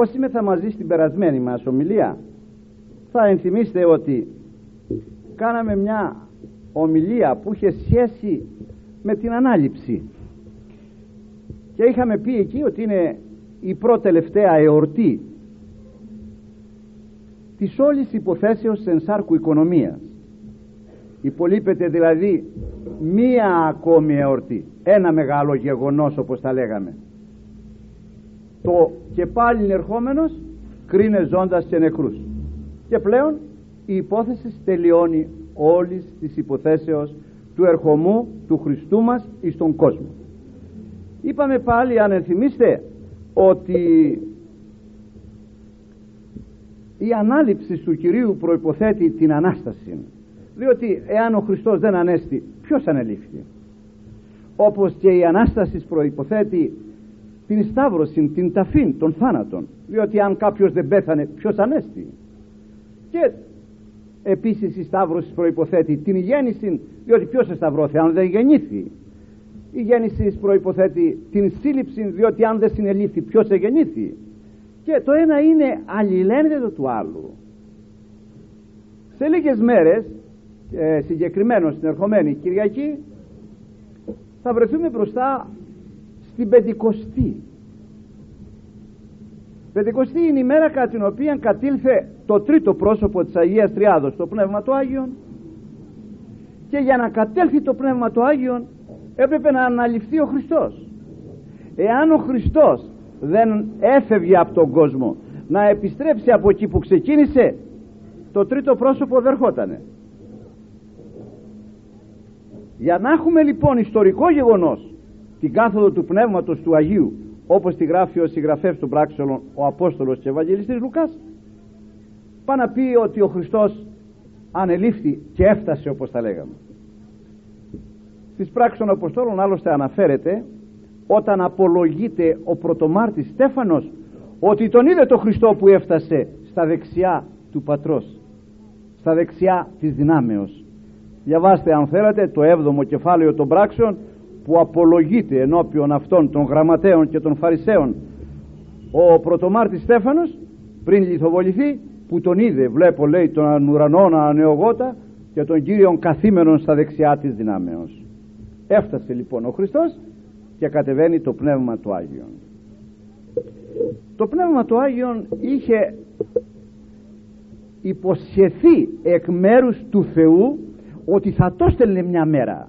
όσοι θα μαζί στην περασμένη μας ομιλία; Θα ενθυμίστε ότι κάναμε μια ομιλία που είχε σχέση με την ανάληψη. Και είχαμε πει εκεί ότι είναι η πρώτη τελευταία εορτή της όλης υποθέσεως ενσάρκου οικονομίας. Υπολείπεται δηλαδή μία ακόμη εορτή. Ένα μεγάλο γεγονός όπως τα λέγαμε το και πάλι ερχόμενος κρίνε ζώντας και νεκρούς. Και πλέον η υπόθεση τελειώνει όλης της υποθέσεως του ερχομού του Χριστού μας εις τον κόσμο. Είπαμε πάλι αν ενθυμίστε ότι η ανάληψη του Κυρίου προϋποθέτει την Ανάσταση. Διότι εάν ο Χριστός δεν ανέστη ποιος ανελήφθη; Όπως και η Ανάσταση προϋποθέτει την σταύρωση, την ταφή των θάνατων διότι αν κάποιος δεν πέθανε ποιος ανέστη. Και επίσης η σταύρωση προϋποθέτει την γέννηση διότι ποιος σταυρώθη αν δεν γεννήθη. Η γέννηση προϋποθέτει την σύλληψη διότι αν δεν συνελήφθη ποιος εγεννήθη και το ένα είναι αλληλένδετο του άλλου. Σε λίγες μέρες ε, συγκεκριμένος στην ερχομένη Κυριακή θα βρεθούμε μπροστά στην Πεντηκοστή. Πεντηκοστή είναι η μέρα κατά την οποία κατήλθε το τρίτο πρόσωπο της Αγίας Τριάδος το Πνεύμα του Άγιον. Και για να κατέλθει το Πνεύμα του Άγιον έπρεπε να αναλυφθεί ο Χριστός. Εάν ο Χριστός δεν έφευγε από τον κόσμο να επιστρέψει από εκεί που ξεκίνησε το τρίτο πρόσωπο δεν ερχότανε. Για να έχουμε λοιπόν ιστορικό γεγονός την κάθοδο του Πνεύματος του Αγίου όπως τη γράφει ο συγγραφέας του πράξεων ο Απόστολος και Ευαγγελιστής Λουκάς. Πάει να πει ότι ο Χριστός ανελήφθη και έφτασε όπως τα λέγαμε. Στις πράξεις των Αποστόλων άλλωστε αναφέρεται όταν απολογείται ο πρωτομάρτης Στέφανος ότι τον είδε το Χριστό που έφτασε στα δεξιά του Πατρός στα δεξιά της δυνάμεως. Διαβάστε αν θέλετε το 7ο κεφάλαιο των πράξεων που απολογείται ενώπιον αυτών των γραμματέων και των φαρισαίων. Ο πρωτομάρτης Στέφανος πριν λιθοβοληθεί που τον είδε βλέπω λέει τον ουρανό να ανεωγότα και τον Κύριον καθήμενον στα δεξιά της δυνάμεως. Έφτασε λοιπόν ο Χριστός και κατεβαίνει το Πνεύμα του Άγιον. Το Πνεύμα του Άγιον είχε υποσχεθεί εκ μέρους του Θεού ότι θα το στέλνε μια μέρα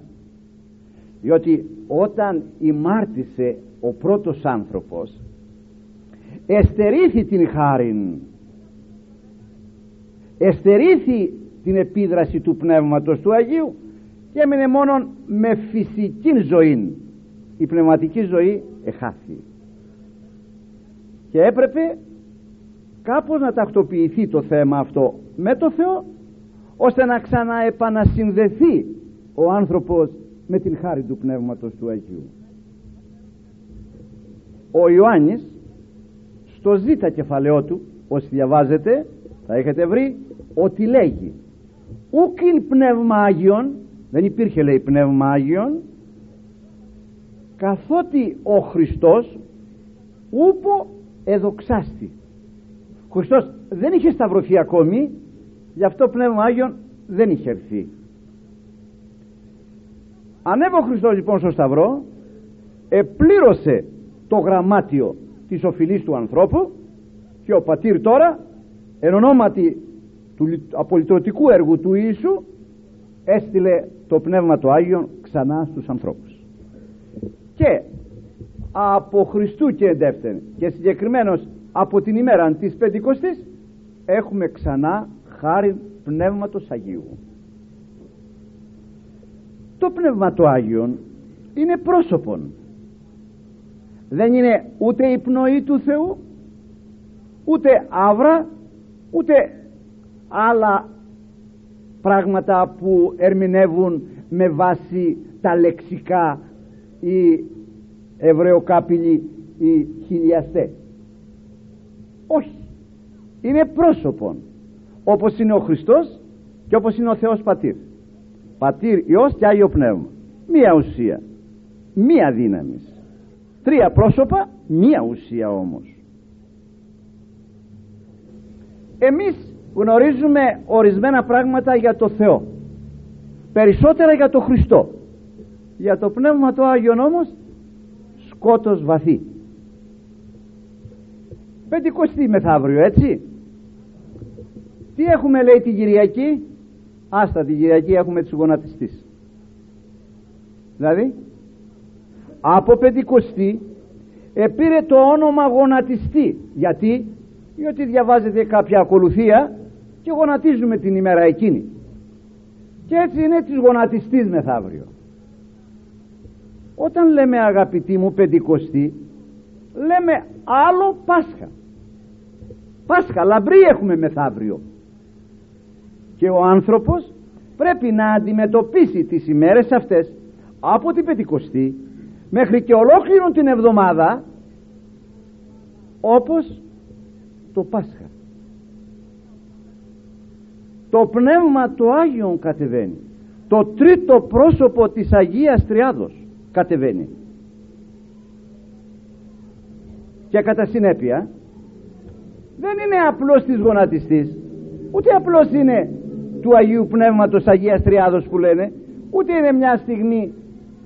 διότι όταν ημάρτησε ο πρώτος άνθρωπος εστερήθη την χάριν. Εστερήθη την επίδραση του Πνεύματος του Αγίου και έμεινε μόνο με φυσική ζωή η πνευματική ζωή εχάθη και έπρεπε κάπως να τακτοποιηθεί το θέμα αυτό με το Θεό ώστε να ξαναεπανασυνδεθεί ο άνθρωπος με την χάρη του Πνεύματος του Αγίου. Ο Ιωάννης στο ζήτα κεφαλαιό του όσοι διαβάζετε θα έχετε βρει ότι λέγει ούκιν πνεύμα Άγιον δεν υπήρχε λέει πνεύμα Άγιον καθότι ο Χριστός ούπο εδοξάστη ο Χριστός δεν είχε σταυρωθεί ακόμη γι' αυτό πνεύμα Άγιον δεν είχε έρθει ανέβω ο Χριστός λοιπόν στο σταυρό επλήρωσε το γραμμάτιο της οφειλής του ανθρώπου και ο πατήρ τώρα εν ονόματι του απολυτρωτικού έργου του Ιησού έστειλε το Πνεύμα του Άγιον ξανά στους ανθρώπους και από Χριστού και εντεύθυνε και συγκεκριμένως από την ημέρα της Πεντηκοστής έχουμε ξανά χάρη Πνεύματος Αγίου το Πνεύμα του Άγιον είναι πρόσωπον. Δεν είναι ούτε η πνοή του Θεού ούτε άβρα ούτε άλλα πράγματα που ερμηνεύουν με βάση τα λεξικά ή εβραιοκάπηλοι ή χιλιαστές. Όχι. Είναι πρόσωπον όπως είναι ο Χριστός και όπως είναι ο Θεός Πατήρ Πατήρ Υιός και Άγιο Πνεύμα. Μία ουσία μία δύναμη. Τρία πρόσωπα μία ουσία όμως. Εμείς γνωρίζουμε ορισμένα πράγματα για το Θεό. Περισσότερα για το Χριστό. Για το Πνεύμα το Άγιον όμως σκότος βαθύ. Πεντηκοστή μεθαύριο έτσι. Τι έχουμε λέει την Κυριακή; Άστα την Κυριακή έχουμε τους γονατιστής δηλαδή από Πεντηκοστή επήρε το όνομα γονατιστή. Γιατί; Διότι διαβάζετε κάποια ακολουθία και γονατίζουμε την ημέρα εκείνη. Και έτσι είναι της γονατιστής μεθαύριο. Όταν λέμε αγαπητοί μου πεντηκοστή λέμε άλλο Πάσχα. Πάσχα λαμπρή έχουμε μεθαύριο και ο άνθρωπος πρέπει να αντιμετωπίσει τις ημέρες αυτές από την πεντηκοστή μέχρι και ολόκληρο την εβδομάδα όπως το Πάσχα. Το Πνεύμα το Άγιον κατεβαίνει. Το τρίτο πρόσωπο της Αγίας Τριάδος κατεβαίνει. Και κατά συνέπεια δεν είναι απλώς της γονατιστής ούτε απλώς είναι του Αγίου Πνεύματος Αγίας Τριάδος που λένε ούτε είναι μια στιγμή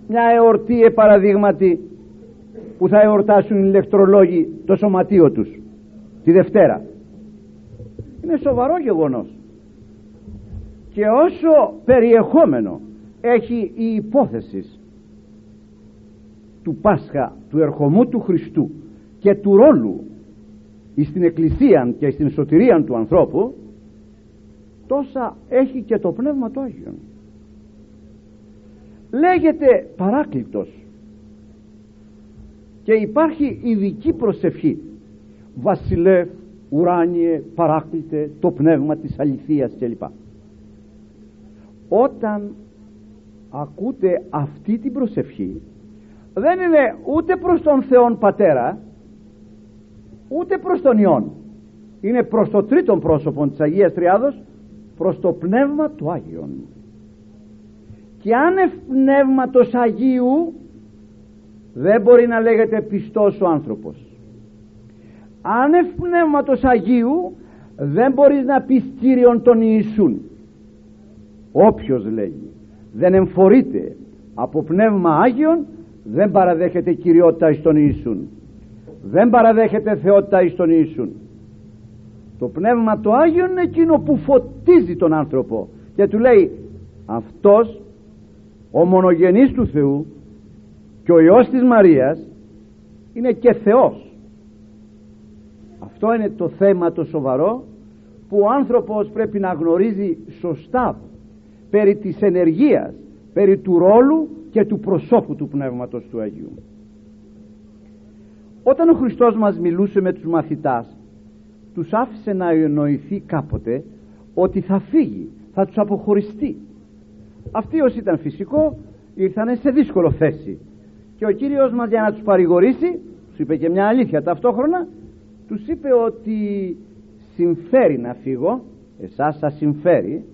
μια εορτή επαραδείγματι που θα εορτάσουν οι ηλεκτρολόγοι το σωματείο τους τη Δευτέρα. Είναι σοβαρό γεγονός. Και όσο περιεχόμενο έχει η υπόθεση του Πάσχα του ερχομού του Χριστού και του ρόλου στην Εκκλησία και στην σωτηρία του ανθρώπου τόσα έχει και το Πνεύμα του Άγιον λέγεται παράκλητος. Και υπάρχει ειδική προσευχή. Βασιλεύ ουράνιε παράκλητε το πνεύμα της αληθείας κλπ. Όταν ακούτε αυτή την προσευχή δεν είναι ούτε προς τον Θεόν Πατέρα ούτε προς τον Υιόν. Είναι προς το τρίτον πρόσωπο της Αγίας Τριάδος προς το Πνεύμα του Άγιον. Και άνευ Πνεύματος Αγίου δεν μπορεί να λέγεται πιστός ο άνθρωπος. Άνευ Πνεύματος Αγίου δεν μπορείς να πεις Κύριον τον Ιησούν. Όποιος λέγει δεν εμφορείται από Πνεύμα Άγιον δεν παραδέχεται κυριότητα εις τον Ιησούν. Δεν παραδέχεται θεότητα εις τον Ιησούν το Πνεύμα το Άγιον είναι εκείνο που φωτίζει τον άνθρωπο και του λέει αυτός ο μονογενής του Θεού και ο Υιός της Μαρίας είναι και Θεός αυτό είναι το θέμα το σοβαρό που ο άνθρωπος πρέπει να γνωρίζει σωστά περί της ενεργείας περί του ρόλου και του προσώπου του Πνεύματος του Αγίου. Όταν ο Χριστός μας μιλούσε με τους μαθητάς τους άφησε να εννοηθεί κάποτε ότι θα φύγει, θα τους αποχωριστεί. Αυτοί όσοι ήταν φυσικό ήρθαν σε δύσκολο θέση. Και ο Κύριος μας για να τους παρηγορήσει τους είπε και μια αλήθεια ταυτόχρονα τους είπε ότι συμφέρει να φύγω εσάς σας συμφέρει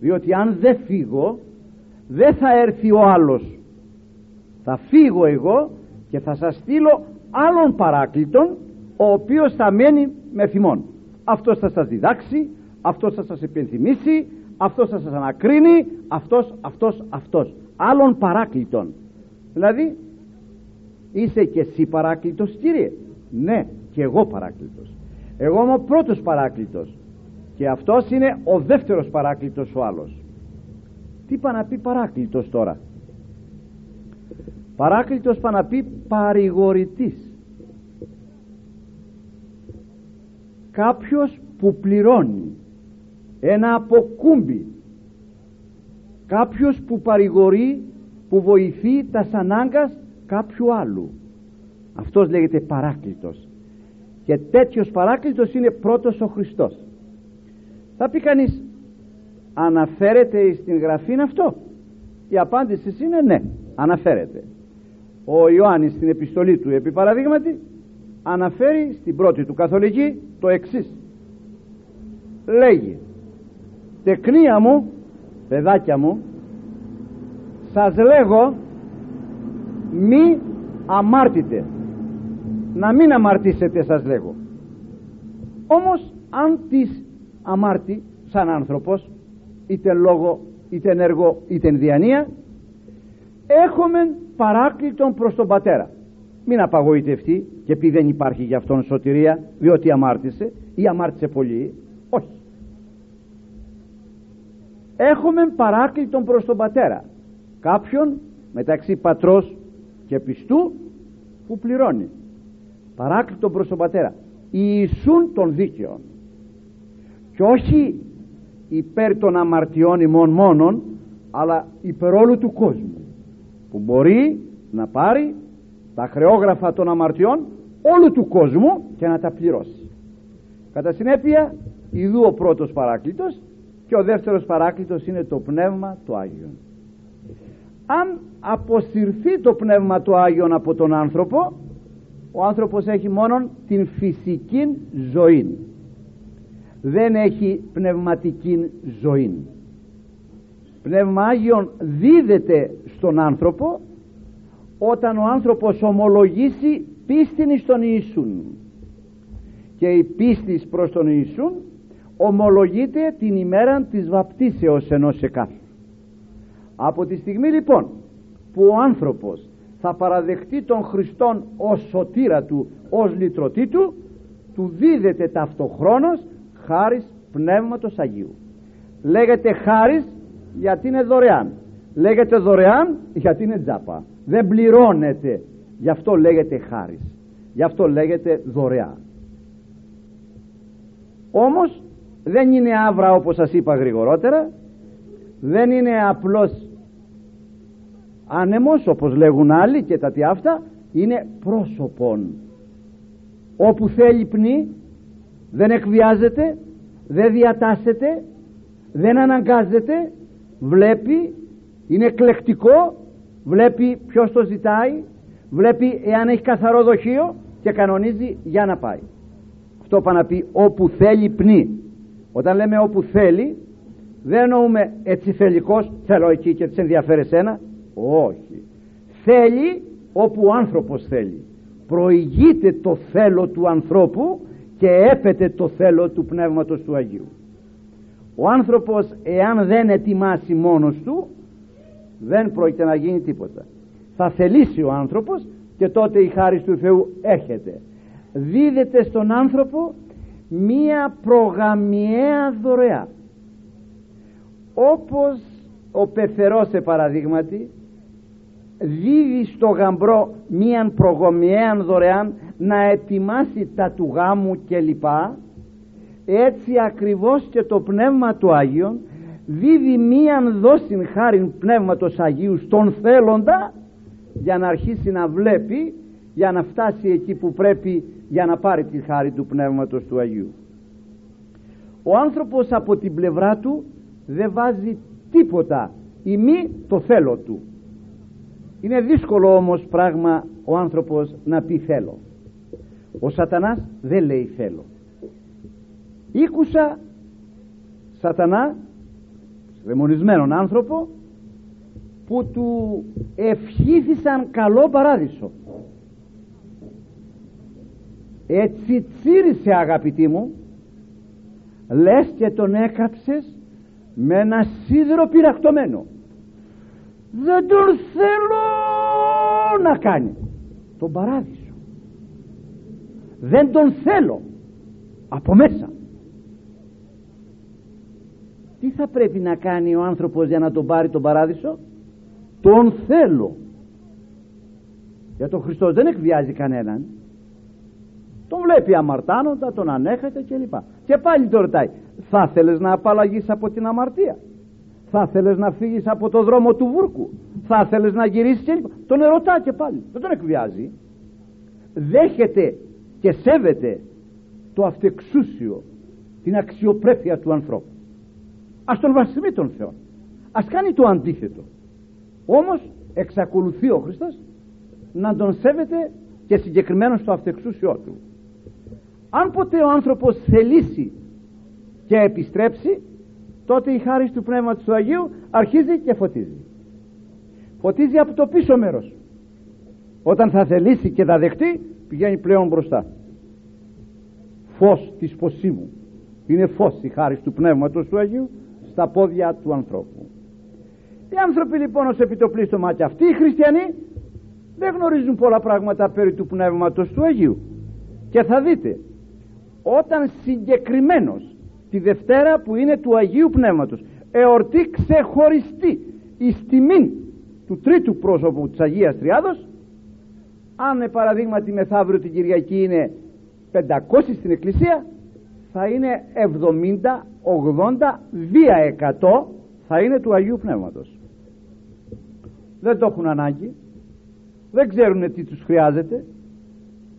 διότι αν δεν φύγω δεν θα έρθει ο άλλος. Θα φύγω εγώ και θα σας στείλω άλλον παράκλητον ο οποίος θα μένει με θυμόν αυτός θα σας διδάξει αυτός θα σας επενθυμίσει αυτός θα σας ανακρίνει αυτός, αυτός, αυτός. Άλλον παράκλητον δηλαδή είσαι και εσύ παράκλητος κύριε. Ναι και εγώ παράκλητος. Εγώ είμαι ο πρώτος παράκλητος. Και αυτός είναι ο δεύτερος παράκλητος ο άλλος. Τι πάει να πει παράκλητος τώρα; Παράκλητος πάει να πει παρηγορητής κάποιος που πληρώνει ένα αποκούμπι κάποιος που παρηγορεί που βοηθεί τα ανάγκας κάποιου άλλου. Αυτός λέγεται παράκλητος. Και τέτοιος παράκλητος είναι πρώτος ο Χριστός. Θα πει κανείς αναφέρεται στην γραφή αυτό η απάντηση είναι ναι αναφέρεται. Ο Ιωάννης στην επιστολή του επί παραδείγματι αναφέρει στην πρώτη του καθολική το εξής. Λέγει τεκνία μου παιδάκια μου σας λέγω μη αμάρτητε. Να μην αμαρτήσετε σας λέγω. Όμως αν τις αμάρτη σαν άνθρωπος είτε λόγο είτε ενεργό είτε διανία έχουμε παράκλητον προς τον πατέρα μην απαγοητευτεί και πει δεν υπάρχει για αυτόν σωτηρία διότι αμάρτησε ή αμάρτησε πολύ. Όχι. Έχουμε παράκλητον προς τον πατέρα. Κάποιον μεταξύ πατρός και πιστού που πληρώνει. Παράκλητον προς τον πατέρα. Ιησούν των δίκαιων. Και όχι υπέρ των αμαρτιών ημών μόνον αλλά υπέρ όλου του κόσμου που μπορεί να πάρει τα χρεόγραφα των αμαρτιών όλου του κόσμου και να τα πληρώσει. Κατά συνέπεια ιδού ο πρώτος παράκλητος και ο δεύτερος παράκλητος είναι το πνεύμα του Άγιον. Αν αποσυρθεί το πνεύμα του Άγιον από τον άνθρωπο ο άνθρωπος έχει μόνον την φυσική ζωή δεν έχει πνευματική ζωή πνεύμα Άγιον δίδεται στον άνθρωπο όταν ο άνθρωπος ομολογήσει πίστην στον Ιησούν. Και η πίστη προς τον Ιησούν ομολογείται την ημέρα της βαπτίσεως ενός εκάθου από τη στιγμή λοιπόν που ο άνθρωπος θα παραδεχτεί τον Χριστόν ως σωτήρα του ως λυτρωτή του του δίδεται ταυτοχρόνως χάρις Πνεύματος Αγίου. Λέγεται χάρις γιατί είναι δωρεάν. Λέγεται δωρεάν γιατί είναι τζάπα δεν πληρώνεται. Γι' αυτό λέγεται χάρις. Γι' αυτό λέγεται δωρεάν. Όμως δεν είναι άβρα όπως σας είπα γρηγορότερα. Δεν είναι απλώς άνεμος όπως λέγουν άλλοι και τα τι αυτά. Είναι πρόσωπον. Όπου θέλει πνί δεν εκβιάζεται δεν διατάσσεται δεν αναγκάζεται. Βλέπει είναι εκλεκτικό βλέπει ποιος το ζητάει βλέπει εάν έχει καθαρό δοχείο και κανονίζει για να πάει. Αυτό πάει να πει όπου θέλει πνί όταν λέμε όπου θέλει δεν εννοούμε έτσι θελικός θέλω εκεί και της ενδιαφέρει σένα όχι. Θέλει όπου ο άνθρωπος θέλει. Προηγείται το θέλω του ανθρώπου και έπεται το θέλω του Πνεύματος του Αγίου. Ο άνθρωπος εάν δεν ετοιμάσει μόνος του δεν πρόκειται να γίνει τίποτα. Θα θελήσει ο άνθρωπος και τότε η χάρη του Θεού έρχεται. Δίδεται στον άνθρωπο μία προγαμιαία δωρεά. Όπως ο πεθερός σε παραδείγματι δίδει στο γαμπρό μίαν προγομιαίαν δωρεάν να ετοιμάσει τα του γάμου κλπ έτσι ακριβώς και το Πνεύμα του Άγιον δίδει μίαν δόσιν χάριν Πνεύματος Αγίου στον θέλοντα για να αρχίσει να βλέπει για να φτάσει εκεί που πρέπει για να πάρει τη χάρη του Πνεύματος του Αγίου. Ο άνθρωπος από την πλευρά του δεν βάζει τίποτα ή μη το θέλω του. Είναι δύσκολο όμως πράγμα ο άνθρωπος να πει θέλω. Ο σατανάς δεν λέει θέλω. Ήκουσα σατανά δαιμονισμένον άνθρωπο που του ευχήθησαν καλό παράδεισο. Έτσι τσίρισε αγαπητοί μου λες και τον έκαψες με ένα σίδερο πυρακτωμένο δεν τον θέλω να κάνει. Τον παράδεισο. Δεν τον θέλω. Από μέσα τι θα πρέπει να κάνει ο άνθρωπος για να τον πάρει τον παράδεισο; Τον θέλω. Για τον Χριστός δεν εκβιάζει κανέναν. Τον βλέπει αμαρτάνοντα τον ανέχεται κλπ. Και πάλι τον ρωτάει θα θέλεις να απαλλαγείς από την αμαρτία; Θα θέλεις να φύγεις από το δρόμο του βούρκου; Θα θέλεις να γυρίσεις κλπ. Τον ερωτά και πάλι δεν τον εκβιάζει. Δέχεται και σέβεται το αυτεξούσιο την αξιοπρέπεια του ανθρώπου ας τον βασιμεί τον Θεό. Ας κάνει το αντίθετο. Όμως εξακολουθεί ο Χριστός να τον σέβεται και συγκεκριμένο στο αυτεξούσιό του. Αν ποτέ ο άνθρωπος θελήσει και επιστρέψει τότε η χάρη του Πνεύματος του Αγίου αρχίζει και φωτίζει. Φωτίζει από το πίσω μέρος. Όταν θα θελήσει και θα δεχτεί πηγαίνει πλέον μπροστά. Φως της ποσίμου είναι φως η χάρη του Πνεύματος του Αγίου στα πόδια του ανθρώπου. Οι άνθρωποι λοιπόν ως επιτοπλίστωμα και αυτοί οι χριστιανοί δεν γνωρίζουν πολλά πράγματα περί του Πνεύματος του Αγίου. Και θα δείτε όταν συγκεκριμένος τη Δευτέρα που είναι του Αγίου Πνεύματος εορτή ξεχωριστή εις τιμήν του τρίτου πρόσωπου της Αγίας Τριάδος αν παραδείγματι μεθαύριο την Κυριακή είναι 500 στην Εκκλησία θα είναι 70, 80, βία 100 θα είναι του Αγίου Πνεύματος. Δεν το έχουν ανάγκη. Δεν ξέρουν τι τους χρειάζεται.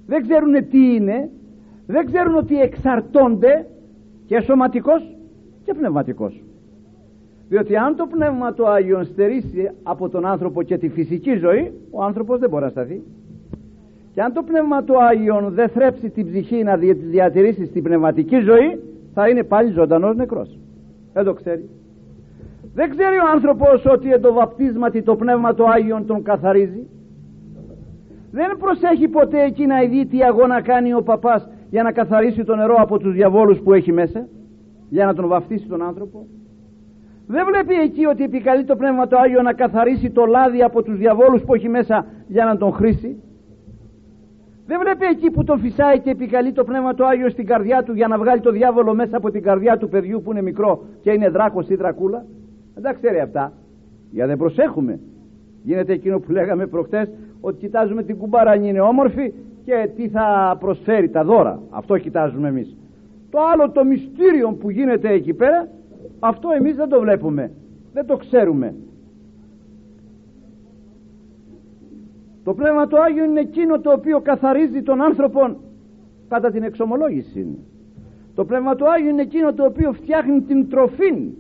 Δεν ξέρουν τι είναι. Δεν ξέρουν ότι εξαρτώνται και σωματικός και πνευματικός. Διότι αν το πνεύμα του Άγιον στερήσει από τον άνθρωπο και τη φυσική ζωή ο άνθρωπος δεν μπορεί να σταθεί και αν το πνεύμα του Άγιον δεν θρέψει την ψυχή να διατηρήσει στην πνευματική ζωή θα είναι πάλι ζωντανός νεκρός. Δεν το ξέρει. Δεν ξέρει ο άνθρωπος ότι εντοβαπτίσματι το πνεύμα του Άγιον τον καθαρίζει. Δεν προσέχει ποτέ εκεί να δει τι αγώνα κάνει ο παπάς για να καθαρίσει το νερό από τους διαβόλους που έχει μέσα για να τον βαφτίσει τον άνθρωπο. Δεν βλέπει εκεί ότι επικαλεί το Πνεύμα το Άγιο να καθαρίσει το λάδι από τους διαβόλους που έχει μέσα για να τον χρήσει δεν βλέπει εκεί που τον φυσάει και επικαλεί το Πνεύμα το Άγιο στην καρδιά του για να βγάλει το διάβολο μέσα από την καρδιά του παιδιού που είναι μικρό και είναι δράκος ή δρακούλα. Δεν τα ξέρει αυτά. Για δεν προσέχουμε. Γίνεται εκείνο που λέγαμε προχτές ότι κοιτάζουμε την κουμπάρα αν είναι όμορφη και τι θα προσφέρει τα δώρα. Αυτό κοιτάζουμε εμείς. Το άλλο το μυστήριο που γίνεται εκεί πέρα αυτό εμείς δεν το βλέπουμε. Δεν το ξέρουμε το Πνεύμα του Άγιο είναι εκείνο το οποίο καθαρίζει τον άνθρωπο κατά την εξομολόγηση. Το Πνεύμα του Άγιο είναι εκείνο το οποίο φτιάχνει την τροφή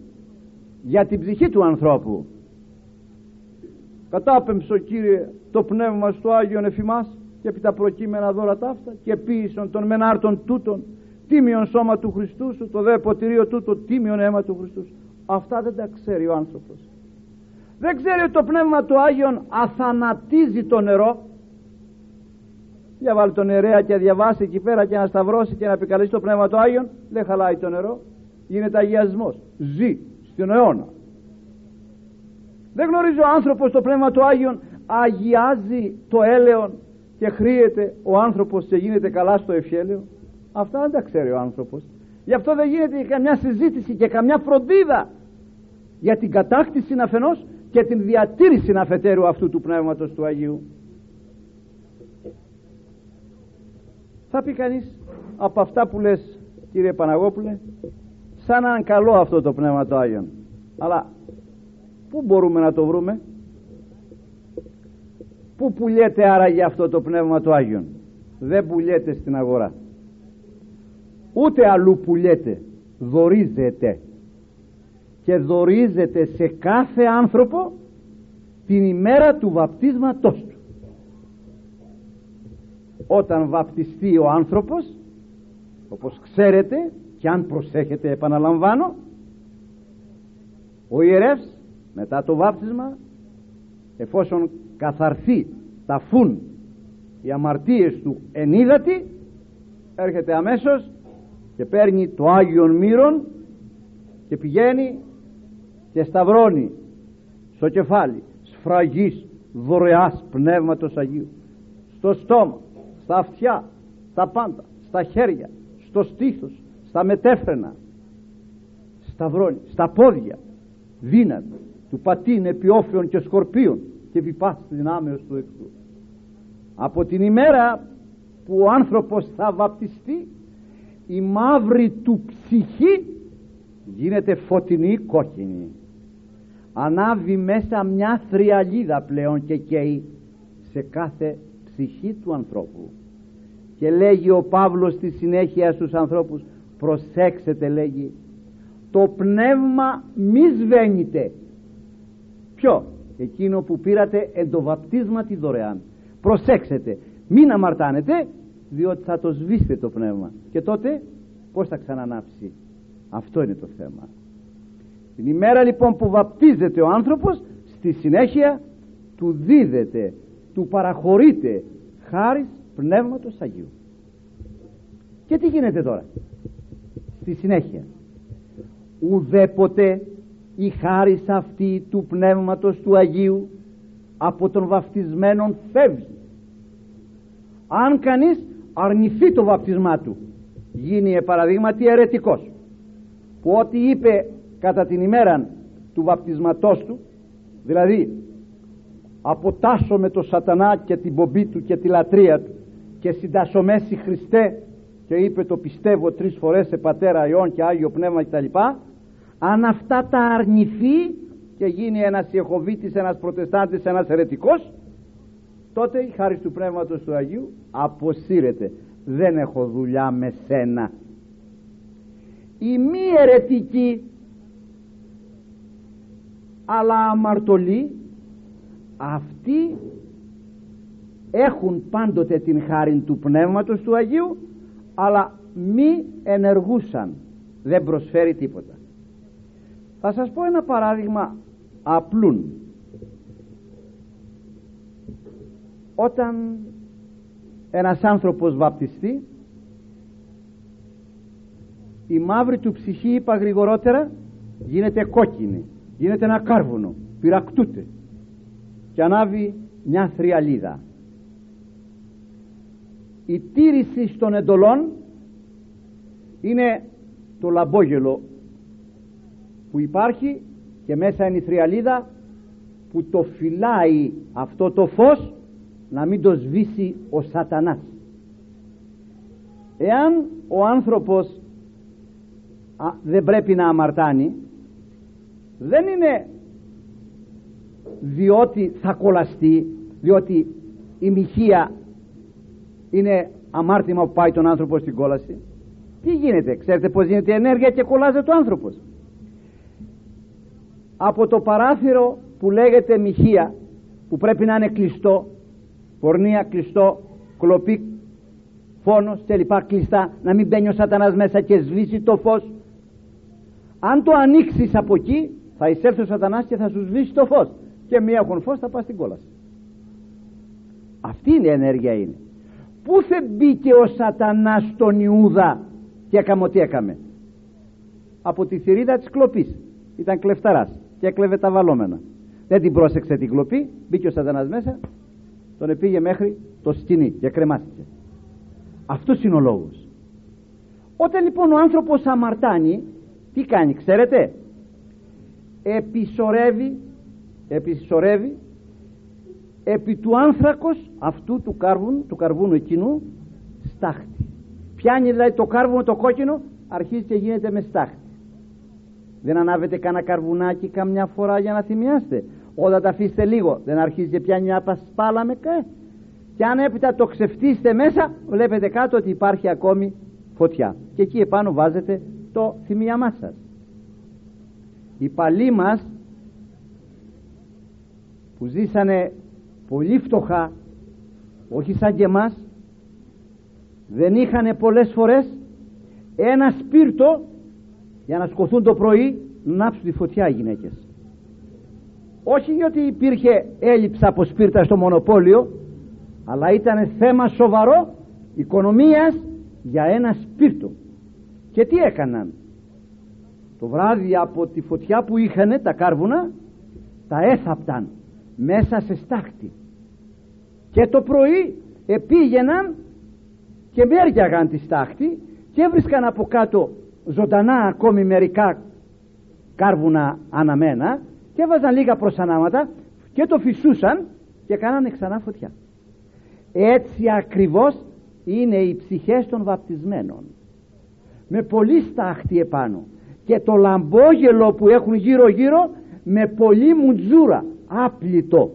για την ψυχή του ανθρώπου. Κατάπεμψο Κύριε το Πνεύμα στο Άγιον εφημάς και επί τα προκείμενα δώρα ταύτα και ποιησον των μενάρτων τούτων τίμιον σώμα του Χριστού σου το δε ποτηρίο τούτο τίμιον αίμα του Χριστού σου. Αυτά δεν τα ξέρει ο άνθρωπος δεν ξέρει ότι το Πνεύμα του Άγιον αθανατίζει το νερό. Για βάλει τον νερέα και διαβάσει εκεί πέρα και να σταυρώσει και να επικαλέσει το Πνεύμα του Άγιον δεν χαλάει το νερό. Γίνεται αγιασμός. Ζει στον αιώνα. Δεν γνωρίζει ο άνθρωπος το Πνεύμα του Άγιον αγιάζει το έλεον και χρήεται ο άνθρωπος και γίνεται καλά στο ευχέλαιο. Αυτά δεν τα ξέρει ο άνθρωπος. Γι' αυτό δεν γίνεται καμιά συζήτηση και καμιά φροντίδα για την κατάκτηση αφενός και την διατήρηση αφετέρου αυτού του Πνεύματος του Αγίου. Θα πει κανείς από αυτά που λες κύριε Παναγόπουλε σαν να είναι καλό αυτό το Πνεύμα του Άγιον. Αλλά πού μπορούμε να το βρούμε; Πού πουλιέται άραγε αυτό το Πνεύμα του Άγιον; Δεν πουλιέται στην αγορά. Ούτε αλλού πουλιέται δορίζεται και δορίζεται σε κάθε άνθρωπο την ημέρα του βαπτίσματός του. Όταν βαπτιστεί ο άνθρωπος όπως ξέρετε και αν προσέχετε επαναλαμβάνω ο ιερεύς μετά το βάπτισμα εφόσον καθαρθεί ταφούν οι αμαρτίες του ενίδατη έρχεται αμέσως και παίρνει το Άγιον Μύρον και πηγαίνει και σταυρώνει στο κεφάλι σφραγής δωρεάς πνεύματος Αγίου. Στο στόμα, στα αυτιά, στα πάντα, στα χέρια, στο στήθος, στα μετέφρενα. Σταυρώνει, στα πόδια δύναμη του πατήν επιόφιων και σκορπίων και επιπάστη δυνάμεως του εχθρού. Από την ημέρα που ο άνθρωπος θα βαπτιστεί η μαύρη του ψυχή γίνεται φωτεινή κόκκινη ανάβει μέσα μια θριαλίδα πλέον και καίει σε κάθε ψυχή του ανθρώπου. Και λέγει ο Παύλος στη συνέχεια στους ανθρώπους προσέξετε λέγει το πνεύμα μη σβαίνεται ποιο; Εκείνο που πήρατε εντοβαπτίσματι δωρεάν. Προσέξτε μην αμαρτάνετε διότι θα το σβήσετε το πνεύμα και τότε πως θα ξανανάψει; Αυτό είναι το θέμα την ημέρα λοιπόν που βαπτίζεται ο άνθρωπος στη συνέχεια του δίδεται του παραχωρείται χάρη πνεύματος Αγίου. Και τι γίνεται τώρα; Στη συνέχεια. Ουδέποτε η χάρις αυτή του Πνεύματος του Αγίου από τον βαπτισμένον φεύγει. Αν κανείς αρνηθεί το βαπτισμά του γίνει παραδείγματι αιρετικός. Που ό,τι είπε κατά την ημέρα του βαπτισματός του δηλαδή αποτάσω με το σατανά και την πομπή του και τη λατρεία του και συντασσομέσει Χριστέ και είπε το πιστεύω τρεις φορές σε πατέρα Υιόν και Άγιο Πνεύμα κτλ αν αυτά τα αρνηθεί και γίνει ένας Ιεχωβίτης, ένας Προτεστάντης, ένας αιρετικός τότε η χάρη του Πνεύματος του Αγίου αποσύρεται. Δεν έχω δουλειά με σένα. Η μη αιρετική αλλά αμαρτωλοί αυτοί έχουν πάντοτε την χάρη του Πνεύματος του Αγίου αλλά μη ενεργούσαν δεν προσφέρει τίποτα. Θα σας πω ένα παράδειγμα απλούν. Όταν ένας άνθρωπος βαπτιστεί η μαύρη του ψυχή είπα γρηγορότερα γίνεται κόκκινη γίνεται ένα κάρβουνο πυρακτούται και ανάβει μια θριαλίδα. Η τήρηση των εντολών είναι το λαμπόγελο που υπάρχει και μέσα είναι η θριαλίδα που το φυλάει αυτό το φως να μην το σβήσει ο σατανάς. Εάν ο άνθρωπος δεν πρέπει να αμαρτάνει δεν είναι διότι θα κολλαστεί διότι η μοιχεία είναι αμάρτημα που πάει τον άνθρωπο στην κόλαση. Τι γίνεται ξέρετε πως γίνεται ενέργεια και κολλάζεται ο άνθρωπος. Από το παράθυρο που λέγεται μοιχεία που πρέπει να είναι κλειστό πορνεία κλειστό κλοπή φόνος και λοιπά κλειστά να μην μπαίνει ο σατανάς μέσα και σβήσει το φως. Αν το ανοίξεις από εκεί θα εισέλθει ο σατανάς και θα σου σβήσει το φως. Και μία έχουν φως θα πας στην κόλαση. Αυτή είναι η ενέργεια είναι. Πού θα μπήκε ο σατανάς στον Ιούδα και έκαμε ό,τι έκαμε; Από τη θηρίδα της κλοπής. Ήταν κλεφταράς και έκλεβε τα βαλόμενα. Δεν την πρόσεξε την κλοπή μπήκε ο σατανάς μέσα τον επήγε μέχρι το σκηνή και κρεμάστηκε. Αυτός είναι ο λόγος. Όταν λοιπόν ο άνθρωπος αμαρτάνει τι κάνει ξέρετε; Επισορεύει επισορεύει επί του άνθρακος αυτού του κάρβουνου του καρβούνου εκείνου στάχτη. Πιάνει δηλαδή το κάρβουνο το κόκκινο αρχίζει και γίνεται με στάχτη. Δεν ανάβετε κανένα καρβουνάκι καμιά φορά για να θυμιάστε. Όταν τα αφήσετε λίγο δεν αρχίζει και πιάνει μια πασπάλα με κα. Και αν έπειτα το ξεφτύσετε μέσα βλέπετε κάτω ότι υπάρχει ακόμη φωτιά. Και εκεί επάνω βάζετε το θυμίαμά σας οι παλιοί μας που ζήσανε πολύ φτωχά όχι σαν και εμάς δεν είχαν πολλές φορές ένα σπίρτο για να σκοθούν το πρωί να άψουν τη φωτιά οι γυναίκες. Όχι γιατί υπήρχε έλλειψη από σπίρτα στο μονοπόλιο αλλά ήταν θέμα σοβαρό οικονομίας για ένα σπίρτο. Και τι έκαναν; Το βράδυ από τη φωτιά που είχαν τα κάρβουνα τα έθαπταν μέσα σε στάχτη. Και το πρωί επήγαιναν και μέριαγαν τη στάχτη και έβρισκαν από κάτω ζωντανά ακόμη μερικά κάρβουνα αναμένα και έβαζαν λίγα προσανάματα και το φυσούσαν και κάνανε ξανά φωτιά. Έτσι ακριβώς είναι οι ψυχές των βαπτισμένων. Με πολύ στάχτη επάνω και το λαμπόγελο που έχουν γύρω γύρω με πολύ μουτζούρα άπλητο.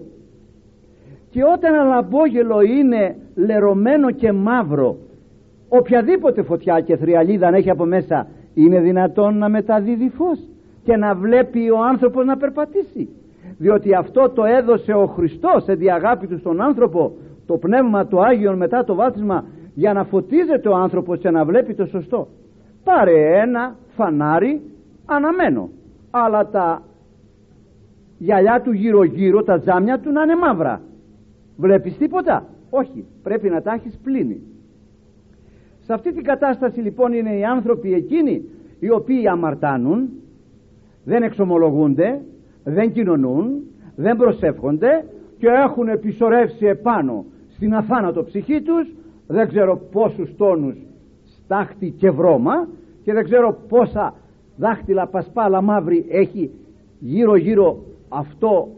Και όταν ένα λαμπόγελο είναι λερωμένο και μαύρο οποιαδήποτε φωτιά και θριαλίδα αν έχει από μέσα είναι δυνατόν να μεταδίδει φως και να βλέπει ο άνθρωπος να περπατήσει. Διότι αυτό το έδωσε ο Χριστός σε διαγάπη του στον άνθρωπο το πνεύμα του Άγιον μετά το βάθισμα για να φωτίζεται ο άνθρωπος και να βλέπει το σωστό. Πάρε ένα φανάρι αναμένο. Αλλά τα γυαλιά του γύρω γύρω τα τζάμια του να είναι μαύρα. Βλέπεις τίποτα; Όχι. Πρέπει να τα έχεις πλύνει. Σε αυτή την κατάσταση λοιπόν είναι οι άνθρωποι εκείνοι οι οποίοι αμαρτάνουν δεν εξομολογούνται δεν κοινωνούν δεν προσεύχονται και έχουν επισορεύσει επάνω στην αθάνατο ψυχή τους δεν ξέρω πόσους τόνους στάχτη και βρώμα και δεν ξέρω πόσα δάχτυλα πασπάλα μαύρη έχει γύρω γύρω αυτό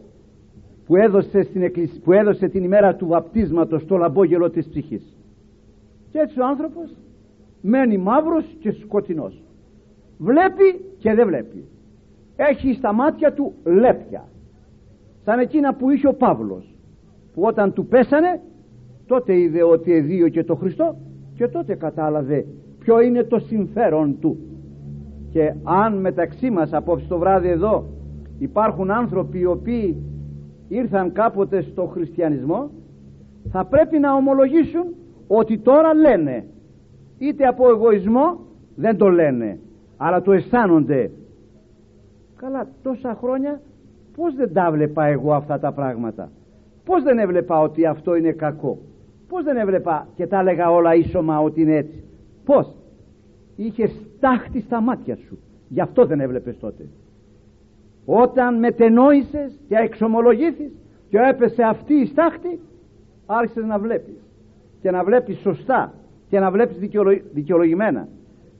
που έδωσε, στην που έδωσε την ημέρα του βαπτίσματος το λαμπόγελο της ψυχής. Και έτσι ο άνθρωπος μένει μαύρος και σκοτεινός. Βλέπει και δεν βλέπει. Έχει στα μάτια του λέπια. Σαν εκείνα που είχε ο Παύλος που όταν του πέσανε τότε είδε ότι εδίω και το Χριστό και τότε κατάλαβε ποιο είναι το συμφέρον του. Και αν μεταξύ μας απόψε το βράδυ εδώ υπάρχουν άνθρωποι οι οποίοι ήρθαν κάποτε στο χριστιανισμό θα πρέπει να ομολογήσουν ότι τώρα λένε. Είτε από εγωισμό δεν το λένε αλλά το αισθάνονται. Καλά τόσα χρόνια πως δεν τα βλέπα εγώ αυτά τα πράγματα; Πως δεν έβλεπα ότι αυτό είναι κακό; Πως δεν έβλεπα και τα έλεγα όλα ίσωμα ότι είναι έτσι; Πως είχες στάχτη στα μάτια σου. Γι' αυτό δεν έβλεπες τότε. Όταν μετενόησες και εξομολογήθης και έπεσε αυτή η στάχτη άρχισες να βλέπεις. Και να βλέπεις σωστά και να βλέπεις δικαιολογημένα.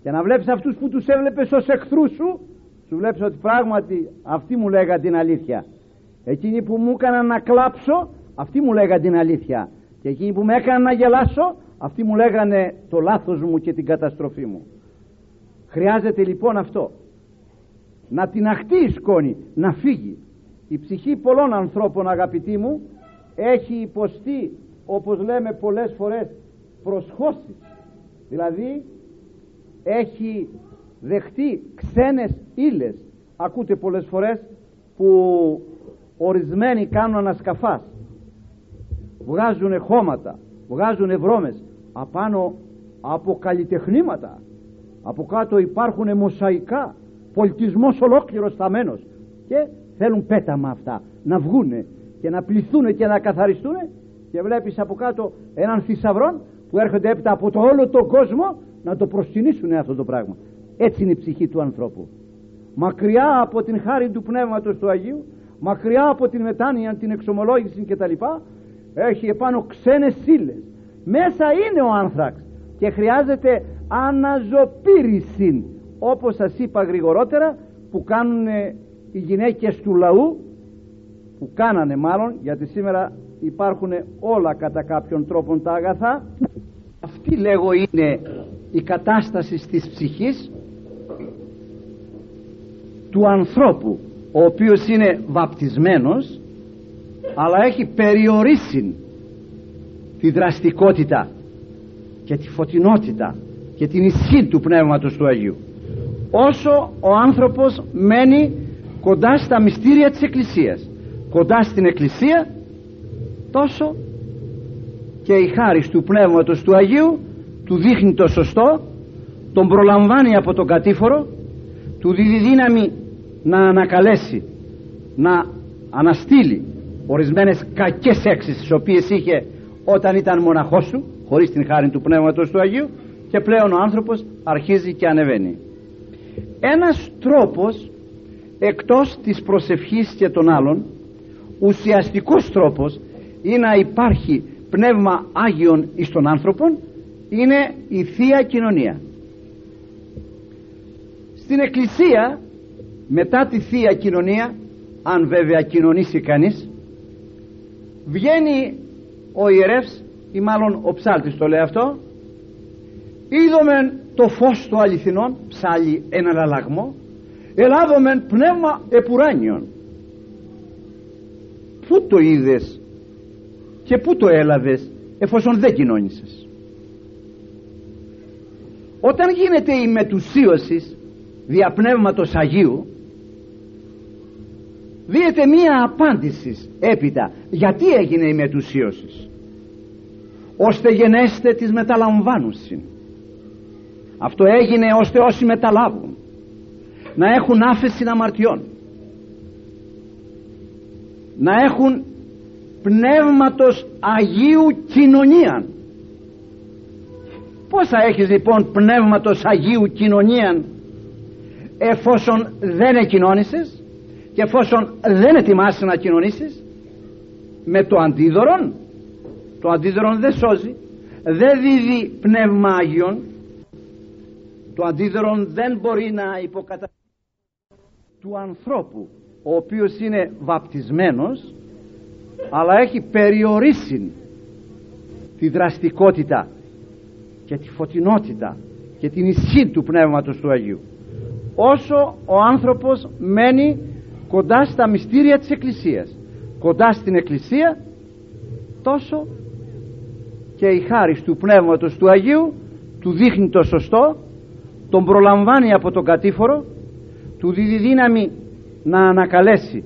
Και να βλέπεις αυτούς που τους έβλεπες ως εχθρούς σου σου βλέπεις ότι πράγματι αυτοί μου λέγαν την αλήθεια. Εκείνοι που μου έκαναν να κλάψω αυτοί μου λέγαν την αλήθεια. Και εκείνοι που με έκαναν να γελάσω αυτοί μου λέγανε το λάθος μου και την καταστροφή μου. Χρειάζεται λοιπόν αυτό. Να την αχτεί η σκόνη να φύγει. Η ψυχή πολλών ανθρώπων αγαπητοί μου έχει υποστεί όπως λέμε πολλές φορές προσχώσεις. Δηλαδή έχει δεχτεί ξένες ύλες. Ακούτε πολλές φορές που ορισμένοι κάνουν ανασκαφάς. Βγάζουν χώματα βγάζουν βρώμες απάνω από καλλιτεχνήματα. Από κάτω υπάρχουν μοσαϊκά πολιτισμός ολόκληρος σταμένος. Και θέλουν πέταμα αυτά να βγούνε και να πληθούν και να καθαριστούν και βλέπεις από κάτω έναν θησαυρό που έρχονται έπειτα από το όλο τον κόσμο να το προσκυνήσουν αυτό το πράγμα. Έτσι είναι η ψυχή του ανθρώπου. Μακριά από την χάρη του Πνεύματος του Αγίου μακριά από την μετάνοια, την εξομολόγηση κτλ έχει επάνω ξένες σύλλες μέσα είναι ο άνθραξ και χρειάζεται αναζωπήρηση όπως σας είπα γρηγορότερα που κάνουν οι γυναίκες του λαού που κάνανε μάλλον γιατί σήμερα υπάρχουν όλα κατά κάποιον τρόπο τα αγαθά. Αυτή λέγω είναι η κατάσταση της ψυχής του ανθρώπου ο οποίος είναι βαπτισμένος αλλά έχει περιορίσει τη δραστικότητα και τη φωτεινότητα και την ισχύ του Πνεύματος του Αγίου. Όσο ο άνθρωπος μένει κοντά στα μυστήρια της Εκκλησίας κοντά στην Εκκλησία τόσο και η χάρη του Πνεύματος του Αγίου του δείχνει το σωστό τον προλαμβάνει από τον κατήφορο του δίδει δύναμη να ανακαλέσει να αναστείλει ορισμένες κακές έξεις τις οποίες είχε όταν ήταν μοναχός του χωρίς την χάρη του Πνεύματος του Αγίου και πλέον ο άνθρωπος αρχίζει και ανεβαίνει. Ένας τρόπος εκτός της προσευχής και των άλλων ουσιαστικός τρόπος είναι να υπάρχει πνεύμα Άγιον εις τον άνθρωπον είναι η Θεία Κοινωνία. Στην Εκκλησία μετά τη Θεία Κοινωνία αν βέβαια κοινωνήσει κανείς βγαίνει ο ιερεύς ή μάλλον ο ψάλτης το λέει αυτό είδομεν το φως του αληθινών ψάλει έναν αλλαγμό ελάδομεν πνεύμα επουράνιον. Πού το είδες και πού το έλαβες εφόσον δεν κοινώνησες. Όταν γίνεται η μετουσίωσης δια πνεύματος Αγίου δίεται μία απάντηση έπειτα. Γιατί έγινε η μετουσίωση; Ώστε γενέστε της μεταλαμβάνουσιν. Αυτό έγινε ώστε όσοι μεταλάβουν. Να έχουν άφεση αμαρτιών. Να έχουν πνεύματος Αγίου κοινωνία πως θα έχεις λοιπόν πνεύματος Αγίου κοινωνία εφόσον δεν εκοινώνησες; Και εφόσον δεν ετοιμάσαι να κοινωνήσεις με το αντίδωρον το αντίδωρον δεν σώζει δεν δίδει πνεύμα Άγιον το αντίδωρον δεν μπορεί να υποκαταστήσει του ανθρώπου ο οποίος είναι βαπτισμένος αλλά έχει περιορίσει τη δραστικότητα και τη φωτεινότητα και την ισχύ του Πνεύματος του Αγίου. Όσο ο άνθρωπος μένει κοντά στα μυστήρια της Εκκλησίας. Κοντά στην Εκκλησία τόσο και η χάρη του Πνεύματος του Αγίου του δείχνει το σωστό τον προλαμβάνει από τον κατήφορο του δίδει δύναμη να ανακαλέσει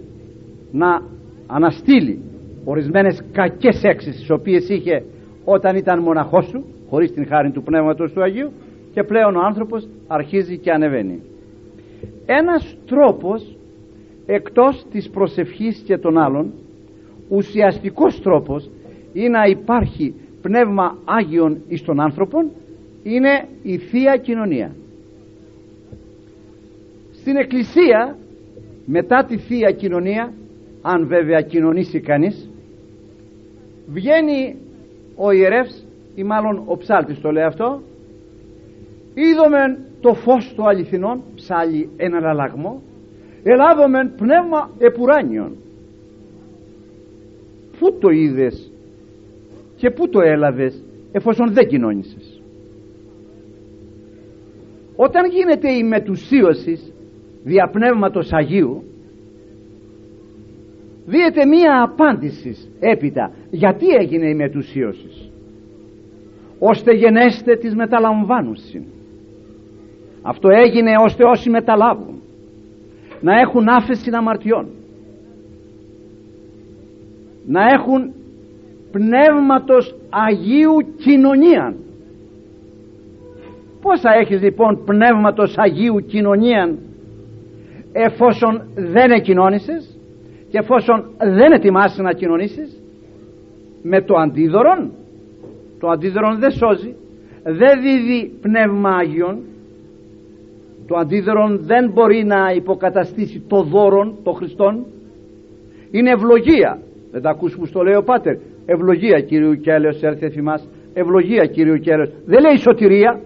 να αναστείλει ορισμένες κακές έξεις τις οποίες είχε όταν ήταν μοναχός του χωρίς την χάρη του Πνεύματος του Αγίου και πλέον ο άνθρωπος αρχίζει και ανεβαίνει. Ένας τρόπος εκτός της προσευχής και των άλλων ουσιαστικός τρόπος είναι να υπάρχει πνεύμα Άγιον εις τον άνθρωπον είναι η Θεία Κοινωνία. Στην Εκκλησία μετά τη Θεία Κοινωνία αν βέβαια κοινωνήσει κανείς βγαίνει ο ιερεύς ή μάλλον ο ψάλτης το λέει αυτό είδομεν το φως του αληθινών ψάλει έναν αλλαγμό ελάβομεν πνεύμα επουράνιον. Πού το είδες και πού το έλαβες εφόσον δεν κοινώνησες. Όταν γίνεται η μετουσίωσης δια πνεύματος Αγίου δίεται μία απάντηση έπειτα. Γιατί έγινε η μετουσίωσης; Ώστε γενέστε της μεταλαμβάνουσιν. Αυτό έγινε ώστε όσοι μεταλάβουν να έχουν άφεση αμαρτιών να έχουν πνεύματος Αγίου κοινωνίαν. Πως θα έχεις λοιπόν πνεύματος Αγίου κοινωνίαν εφόσον δεν εκοινώνησες και εφόσον δεν ετοιμάσαι να κοινωνήσεις; Με το αντίδωρον. Το αντίδωρον δεν σώζει δεν δίδει πνεύμα Άγιον το αντίδωρον δεν μπορεί να υποκαταστήσει το δώρον το Χριστόν είναι ευλογία. Δεν τα ακούς που στο λέει ο Πάτερ. Ευλογία Κυρίου και έλεος έρθει εφημάς ευλογία Κυρίου και έλεος δεν λέει σωτηρία.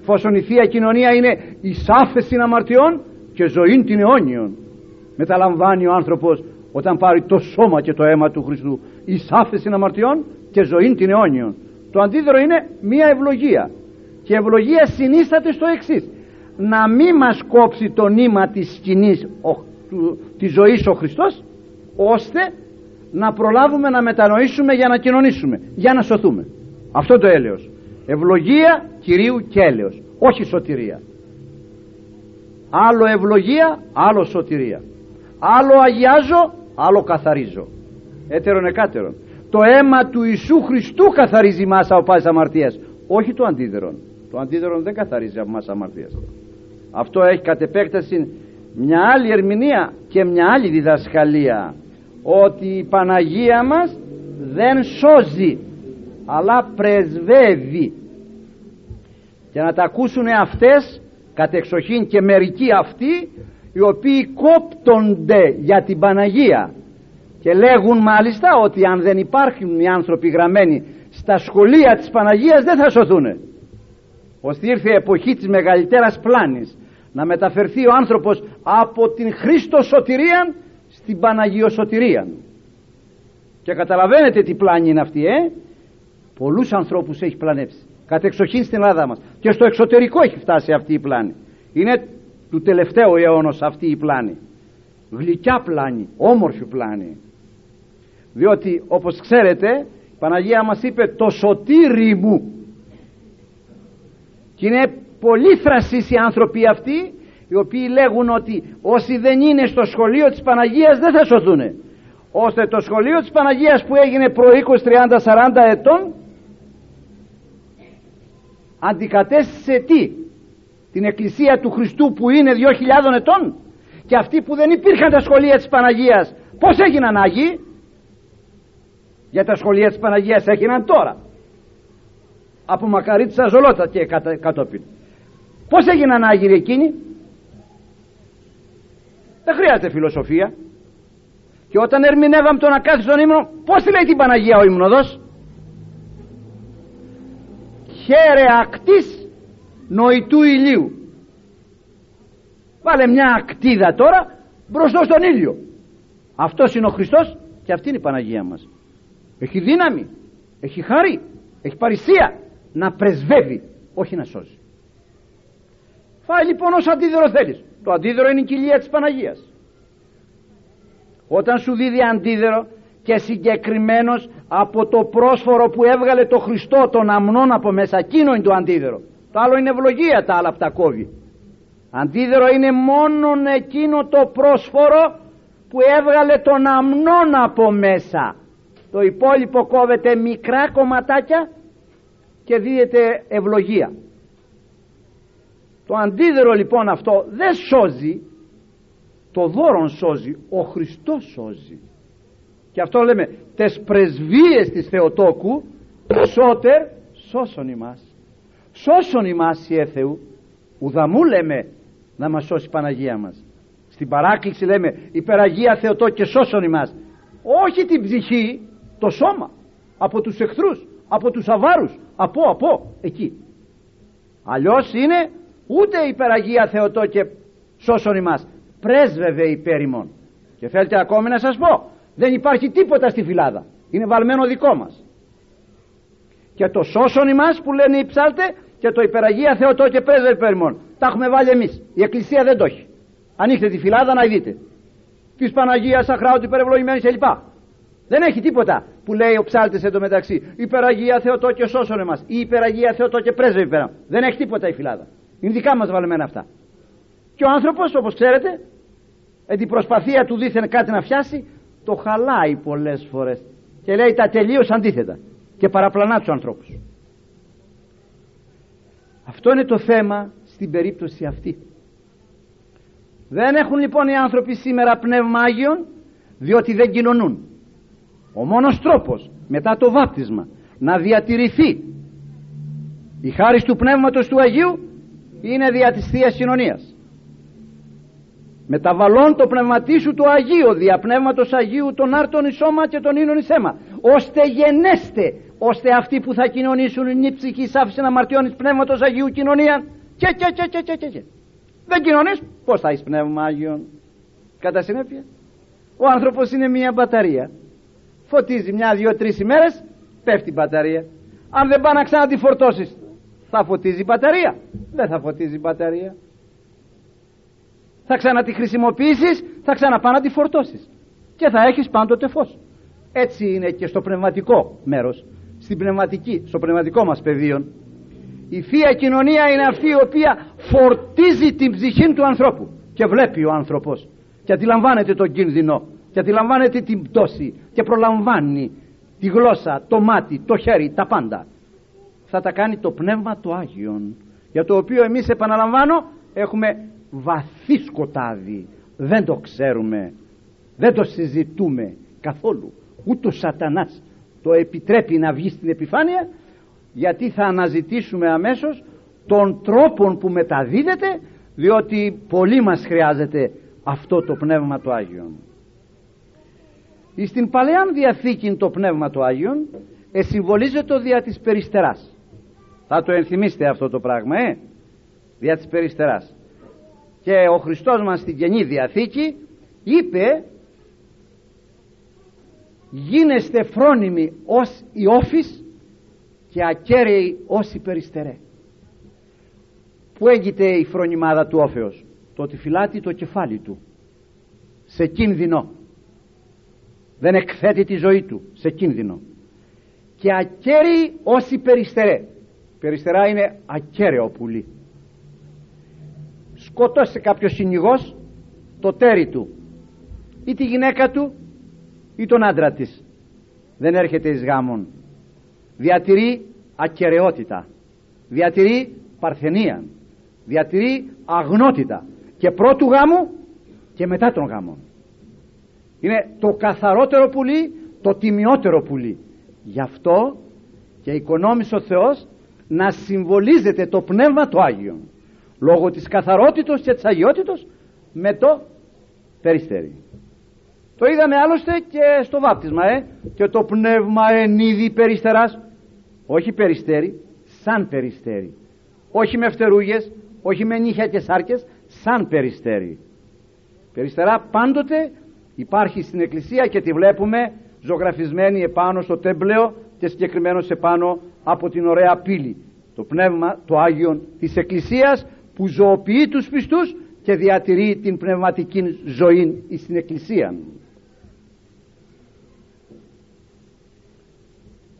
Φόσον η Θεία Κοινωνία είναι η σάφεση αμαρτιών και ζωή την αιώνιον. Μεταλαμβάνει ο άνθρωπος όταν πάρει το σώμα και το αίμα του Χριστού. Η σάφεση αμαρτιών και ζωή την αιώνιον. Το αντίδωρο είναι μία ευλογία. Και ευλογία συνίσταται στο εξής να μην μας κόψει το νήμα της σκηνής ο, του, της ζωής ο Χριστός ώστε να προλάβουμε να μετανοήσουμε για να κοινωνήσουμε για να σωθούμε. Αυτό το έλεος. Ευλογία Κυρίου και έλεος όχι σωτηρία. Άλλο ευλογία άλλο σωτηρία. Άλλο αγιάζω άλλο καθαρίζω. Έτερον εκάτερον. Το αίμα του Ιησού Χριστού καθαρίζει μας από πάση αμαρτίας όχι το αντίδερον το αντίδερον δεν καθαρίζει από μας αμαρτίας. Αυτό έχει κατ' επέκταση μια άλλη ερμηνεία και μια άλλη διδασκαλία. Ότι η Παναγία μας δεν σώζει αλλά πρεσβεύει. Και να τα ακούσουν αυτές κατεξοχήν και μερικοί αυτοί οι οποίοι κόπτονται για την Παναγία και λέγουν μάλιστα ότι αν δεν υπάρχουν οι άνθρωποι γραμμένοι στα σχολεία της Παναγίας δεν θα σωθούν ώστε ήρθε η εποχή της μεγαλύτερας πλάνης να μεταφερθεί ο άνθρωπος από την Χρήστο σωτηρίαν στην Παναγιοσωτηρίαν. Και καταλαβαίνετε τι πλάνη είναι αυτή ε; Πολλούς ανθρώπους έχει πλανέψει κατεξοχήν στην Ελλάδα μας. Και στο εξωτερικό έχει φτάσει αυτή η πλάνη. Είναι του τελευταίου αιώνος αυτή η πλάνη. Γλυκιά πλάνη, όμορφη πλάνη. Διότι όπως ξέρετε η Παναγία μας είπε το σωτήρι μου και είναι πολύ θρασείς οι άνθρωποι αυτοί οι οποίοι λέγουν ότι όσοι δεν είναι στο σχολείο της Παναγίας δεν θα σωθούν ώστε το σχολείο της Παναγίας που έγινε προ 20, 30, 40 ετών αντικατέστησε τι; Την εκκλησία του Χριστού που είναι 2.000 ετών; Και αυτοί που δεν υπήρχαν τα σχολεία της Παναγίας πως έγιναν Άγιοι; Για τα σχολεία της Παναγίας έγιναν τώρα από μακαρίτσα ζολότα και κατόπιν. Πως έγιναν Άγιοι εκείνοι; Δεν χρειάζεται φιλοσοφία. Και όταν ερμηνεύαμε τον ακάθιστον ύμνο πως τη λέει την Παναγία ο ύμνοδος; Χαίρε ακτής νοητού ηλίου βάλε μια ακτίδα τώρα μπροστά στον ήλιο. Αυτός είναι ο Χριστός και αυτή είναι η Παναγία μας. Έχει δύναμη έχει χάρη έχει παρησία να πρεσβεύει όχι να σώσει φάει λοιπόν όσο αντίδωρο θέλεις. Το αντίδωρο είναι η κοιλία της Παναγίας. Όταν σου δίδει αντίδωρο και συγκεκριμένος από το πρόσφορο που έβγαλε το Χριστό των αμνών από μέσα εκείνο είναι το αντίδωρο. Το άλλο είναι ευλογία τα άλλα που τα κόβει. Αντίδωρο είναι μόνο εκείνο το πρόσφορο που έβγαλε τον αμνών από μέσα. Το υπόλοιπο κόβεται μικρά κομματάκια και δίδεται ευλογία. Το αντίδωρο λοιπόν αυτό δεν σώζει το δώρον σώζει ο Χριστός σώζει. Και αυτό λέμε τες πρεσβείες της Θεοτόκου σώτερ σώσον ημάς. Σώσον ημάς η Θεού ουδαμού λέμε να μας σώσει η Παναγία μας. Στην παράκληση λέμε υπεραγία Θεοτό και σώσον ημάς. Όχι την ψυχή το σώμα από τους εχθρούς από τους αβάρους. Από από εκεί. Αλλιώς είναι ούτε υπεραγία Θεοτό και σώσον ημάς. Πρέσβευε υπέρ ημών και θέλετε ακόμη να σας πω δεν υπάρχει τίποτα στη φυλάδα. Είναι βαλμένο δικό μας. Και το σώσον ημάς που λένε οι ψάλτες και το υπεραγία Θεοτό και πρέσβευε υπέρ ημών τα έχουμε βάλει εμείς. Η εκκλησία δεν το έχει. Ανοίξτε τη φυλάδα να δείτε. Της Παναγίας Αχράου υπερευλογημένη κλπ. Δεν έχει τίποτα που λέει ο ψάλτης εντωμεταξύ υπεραγία Θεοτό και σώσον εμάς ή υπεραγία Θεοτό και πρέσβευε υπέρ δεν έχει τίποτα η φυλάδα. Είναι δικά μας βαλμένα αυτά και ο άνθρωπος όπως ξέρετε με την προσπαθία του δίθεν κάτι να φτιάσει το χαλάει πολλές φορές. Και λέει τα τελείως αντίθετα και παραπλανά τους ανθρώπους. Αυτό είναι το θέμα στην περίπτωση αυτή. Δεν έχουν λοιπόν οι άνθρωποι σήμερα πνεύμα Άγιον διότι δεν κοινωνούν ο μόνος τρόπος μετά το βάπτισμα να διατηρηθεί η χάρη του Πνεύματος του Αγίου είναι δια της Θείας Κοινωνίας. Μεταβαλών το πνευματί σου το Αγίο δια Πνεύματος Αγίου τον άρτον εις σώμα και τον ίνον εις αίμα ώστε γενέστε ώστε αυτοί που θα κοινωνήσουν είναι η ψυχή άφηση να μαρτιώνεις Πνεύματος Αγίου κοινωνία. Και και και και και και, και. δεν κοινωνείς πως θα έχεις Πνεύμα Άγιον. Κατά συνέπεια ο άνθρωπος είναι μια μπαταρία φωτίζει μια, δύο, τρεις ημέρες πέφτει η μπαταρία. Αν δεν πάει να ξανά τη φορτώσεις θα φωτίζει η μπαταρία. Δεν θα φωτίζει η μπαταρία. Θα ξανά τη χρησιμοποιήσεις θα ξαναπά να τη φορτώσεις και θα έχεις πάντοτε φως. Έτσι είναι και στο πνευματικό μέρος. Στην πνευματική, στο πνευματικό μας πεδίο. Η Θεία Κοινωνία είναι αυτή η οποία φορτίζει την ψυχή του ανθρώπου. Και βλέπει ο άνθρωπος. Και αντιλαμβάνεται τον κίνδυνο και αντιλαμβάνεται την πτώση και προλαμβάνει τη γλώσσα, το μάτι, το χέρι, τα πάντα. Θα τα κάνει το Πνεύμα του Άγιον για το οποίο εμείς επαναλαμβάνω έχουμε βαθύ σκοτάδι. Δεν το ξέρουμε δεν το συζητούμε καθόλου. Ούτε ο σατανάς το επιτρέπει να βγει στην επιφάνεια γιατί θα αναζητήσουμε αμέσως τον τρόπο που μεταδίδεται διότι πολύ μας χρειάζεται αυτό το Πνεύμα του Άγιον στην Παλαιά Διαθήκη το Πνεύμα του Άγιον εσυμβολίζεται δια της περιστεράς. Θα το ενθυμίστε αυτό το πράγμα ε δια της περιστεράς. Και ο Χριστός μας στην Καινή Διαθήκη είπε γίνεστε φρόνιμοι ως οι όφης και ακέραιοι ως οι περιστερέ που έγκυται η φρονιμάδα του όφεως το ότι φυλάτει το κεφάλι του σε κίνδυνο δεν εκθέτει τη ζωή του σε κίνδυνο. Και ακέραιοι ως οι περιστερέ. Περιστερά είναι ακέραιο πουλί. Σκοτώσει κάποιος συνηγός το τέρι του ή τη γυναίκα του ή τον άντρα της. Δεν έρχεται εις γάμον. Διατηρεί ακαιρεότητα. Διατηρεί παρθενία. Διατηρεί αγνότητα. Και πρώτου γάμου και μετά τον γάμο είναι το καθαρότερο πουλί το τιμιότερο πουλί. Γι' αυτό και οικονόμησε ο Θεός να συμβολίζεται το Πνεύμα το Άγιο λόγω της καθαρότητος και της αγιότητος με το περιστέρι. Το είδαμε άλλωστε και στο βάπτισμα ε; και το πνεύμα εν είδη περιστεράς όχι περιστέρι σαν περιστέρι. Όχι με φτερούγες όχι με νύχια και σάρκες σαν περιστέρι. Περιστερά πάντοτε υπάρχει στην εκκλησία και τη βλέπουμε ζωγραφισμένη επάνω στο τέμπλεο και συγκεκριμένος επάνω από την ωραία πύλη. Το πνεύμα το Άγιον της Εκκλησίας που ζωοποιεί τους πιστούς και διατηρεί την πνευματική ζωή στην Εκκλησία.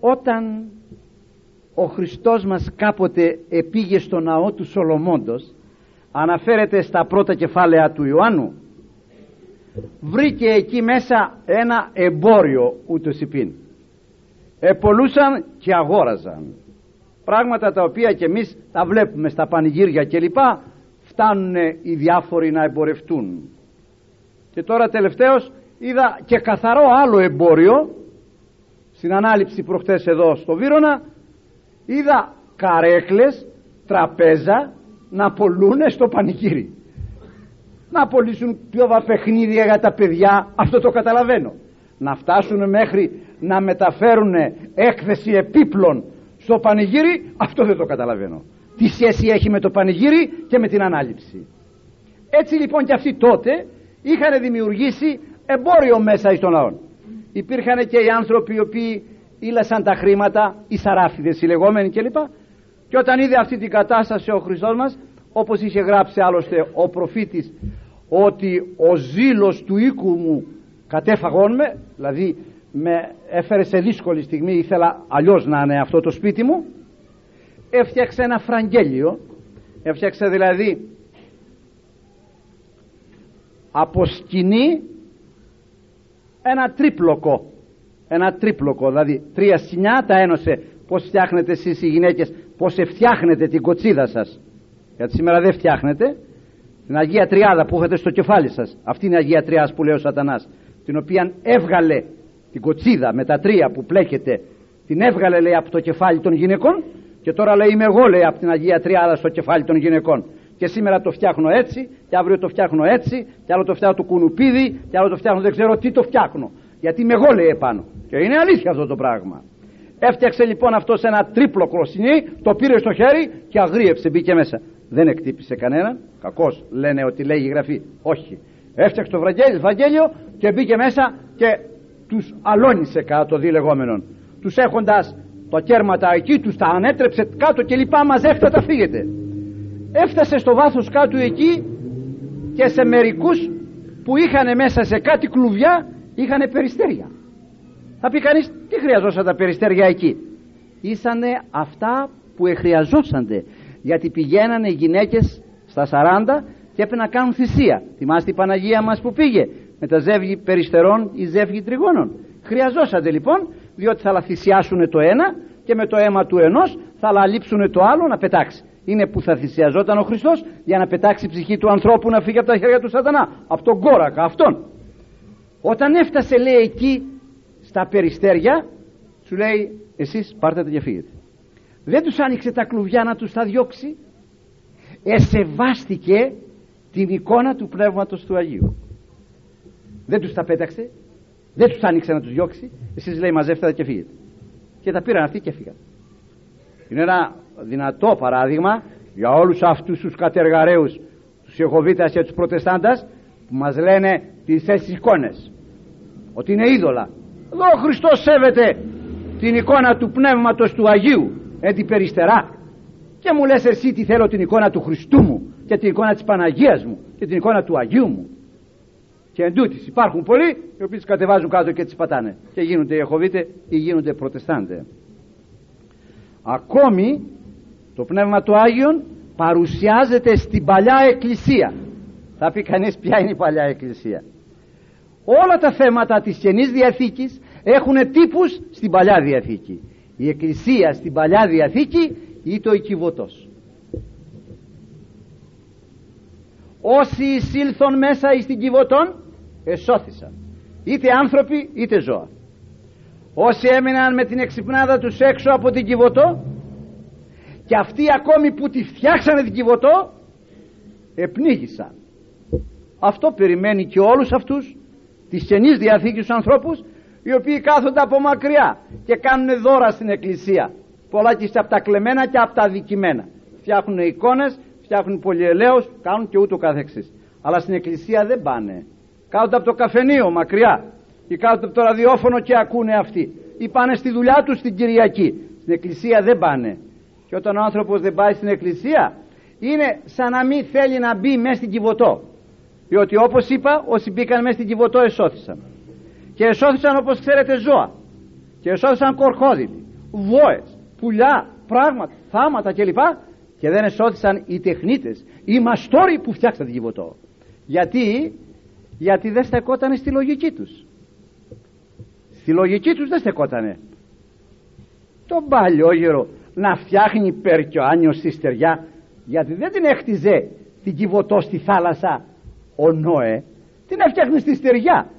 Όταν ο Χριστός μας κάποτε επήγε στο ναό του Σολομόντος αναφέρεται στα πρώτα κεφάλαια του Ιωάννου βρήκε εκεί μέσα ένα εμπόριο ούτως υπήν. Επολούσαν και αγόραζαν. Πράγματα τα οποία και εμείς τα βλέπουμε στα πανηγύρια κλπ φτάνουν οι διάφοροι να εμπορευτούν. Και τώρα τελευταίως είδα και καθαρό άλλο εμπόριο. Στην ανάληψη προχτές εδώ στο Βύρονα είδα καρέκλες τραπέζα να πολλούν στο πανηγύρι να πωλήσουν πιο παιχνίδια για τα παιδιά. Αυτό το καταλαβαίνω. Να φτάσουν μέχρι να μεταφέρουν έκθεση επίπλων στο πανηγύρι αυτό δεν το καταλαβαίνω. Τι σχέση έχει με το πανηγύρι και με την ανάληψη. Έτσι λοιπόν και αυτοί τότε είχαν δημιουργήσει εμπόριο μέσα στον λαό υπήρχαν και οι άνθρωποι οι οποίοι ήλασαν τα χρήματα οι σαράφιδες οι λεγόμενοι κλπ. Και όταν είδε αυτή την κατάσταση ο Χριστός μας όπως είχε γράψει άλλωστε ο προφήτης ότι ο ζήλος του οίκου μου κατέφαγόν με δηλαδή με έφερε σε δύσκολη στιγμή ήθελα αλλιώς να είναι αυτό το σπίτι μου έφτιαξε ένα φραγγέλιο έφτιαξε δηλαδή από σκηνή ένα τρίπλοκο ένα τρίπλοκο δηλαδή τρία σκηνιά τα ένωσε πως φτιάχνετε εσείς οι γυναίκες πως φτιάχνετε την κοτσίδα σας. Γιατί σήμερα δεν φτιάχνετε την Αγία Τριάδα που έχετε στο κεφάλι σας. Αυτή είναι η Αγία Τριάδα που λέει ο σατανάς. Την οποία έβγαλε την κοτσίδα με τα τρία που πλέκεται την έβγαλε λέει από το κεφάλι των γυναικών. Και τώρα λέει είμαι εγώ λέει από την Αγία Τριάδα στο κεφάλι των γυναικών. Και σήμερα το φτιάχνω έτσι και αύριο το φτιάχνω έτσι και άλλο το φτιάχνω το κουνουπίδι και άλλο το φτιάχνω δεν ξέρω τι το φτιάχνω. Γιατί είμαι εγώ λέει επάνω. Και είναι αλήθεια αυτό το πράγμα. Έφτιαξε λοιπόν αυτός σε ένα τρίπλο κλωσινί το πήρε στο χέρι και αγρίεψε μπήκε μέσα δεν εκτύπησε κανέναν. Κακώς λένε ότι λέγει η γραφή. Όχι. Έφτιαξε το Ευαγγέλιο και μπήκε μέσα και τους αλώνησε κάτω το διλεγόμενον τους έχοντας τα κέρματα εκεί τους τα ανέτρεψε κάτω και λοιπά μαζεύτε τα φύγετε. Έφτασε στο βάθος κάτω εκεί και σε μερικούς που είχαν μέσα σε κάτι κλουβιά είχαν περιστέρια. Θα πει κανείς τι χρειαζόταν τα περιστέρια εκεί. Ήσανε αυτά που εχρειαζόσανται γιατί πηγαίνανε οι γυναίκες στα 40 και έπρεπε να κάνουν θυσία. Θυμάστε η Παναγία μας που πήγε με τα ζεύγη περιστερών ή ζεύγη τριγώνων. Χρειαζόσανται λοιπόν διότι θα θυσιάσουν το ένα και με το αίμα του ενός θα λαλείψουν το άλλο να πετάξει. Είναι που θα θυσιαζόταν ο Χριστός για να πετάξει η ψυχή του ανθρώπου να φύγει από τα χέρια του σατανά. Από τον κόρακα αυτόν. Όταν έφτασε λέει εκεί στα περιστέρια σου λέει εσείς πάρτε τα και φύγετε δεν τους άνοιξε τα κλουβιά να τους τα διώξει. Εσεβάστηκε την εικόνα του Πνεύματος του Αγίου. Δεν τους τα πέταξε δεν τους άνοιξε να τους διώξει. Εσείς λέει μαζεύτε τα και φύγετε. Και τα πήραν αυτοί και φύγαν είναι ένα δυνατό παράδειγμα για όλους αυτούς τους κατεργαρέους τους Ιεχωβίτας και τους Προτεστάντας που μας λένε τις θέσεις εικόνες. Ότι είναι είδωλα. Εδώ ο Χριστός σέβεται την εικόνα του Πνεύματος του Αγίου έτσι περιστερά. Και μου λες εσύ τι θέλω την εικόνα του Χριστού μου και την εικόνα της Παναγίας μου και την εικόνα του Αγίου μου και εν τούτης υπάρχουν πολλοί οι οποίοι τις κατεβάζουν κάτω και τις πατάνε. Και γίνονται Ιεχωβίτε ή γίνονται Προτεστάντε. Ακόμη το Πνεύμα του Άγιον παρουσιάζεται στην Παλιά Εκκλησία. Θα πει κανείς ποια είναι η Παλιά Εκκλησία. Όλα τα θέματα της Καινής Διαθήκης έχουν τύπους στην Παλιά Διαθήκη η Εκκλησία στην Παλιά Διαθήκη ή το οικιβωτός όσοι εισήλθον μέσα εις την Κιβωτόν εσώθησαν. Είτε άνθρωποι είτε ζώα. Όσοι έμειναν με την εξυπνάδα τους έξω από την Κιβωτό και αυτοί ακόμη που τη φτιάξανε την Κιβωτό επνίγησαν. Αυτό περιμένει και όλους αυτούς της Καινής Διαθήκης τους ανθρώπους οι οποίοι κάθονται από μακριά και κάνουν δώρα στην εκκλησία. Πολλά και από τα κλεμμένα και από τα αδικημένα. Φτιάχνουν εικόνες, φτιάχνουν πολυελαίους κάνουν και ούτω καθεξής. Αλλά στην εκκλησία δεν πάνε. Κάθονται από το καφενείο μακριά ή κάθονται από το ραδιόφωνο και ακούνε αυτοί. Ή πάνε στη δουλειά τους την Κυριακή. Στην εκκλησία δεν πάνε. Και όταν ο άνθρωπος δεν πάει στην εκκλησία είναι σαν να μην θέλει να μπει μέσα στην Κιβωτό διότι όπως είπα όσοι μπήκαν μέσα στην Κιβωτό εσώθησαν και εσώθησαν όπως ξέρετε ζώα. Και εσώθησαν κορχόδιλοι, βόες, πουλιά, πράγματα, θάματα κλπ. Και δεν εσώθησαν οι τεχνίτες, οι μαστόροι που φτιάξαν την Κιβωτό γιατί, γιατί δεν στεκότανε στη λογική τους. Στη λογική τους δεν στεκότανε. Τον παλιόγερο να φτιάχνει περκιοάνιο στη στεριά γιατί δεν την έχτιζε την Κιβωτό στη θάλασσα ο Νόε την έφτιαχνε στη στεριά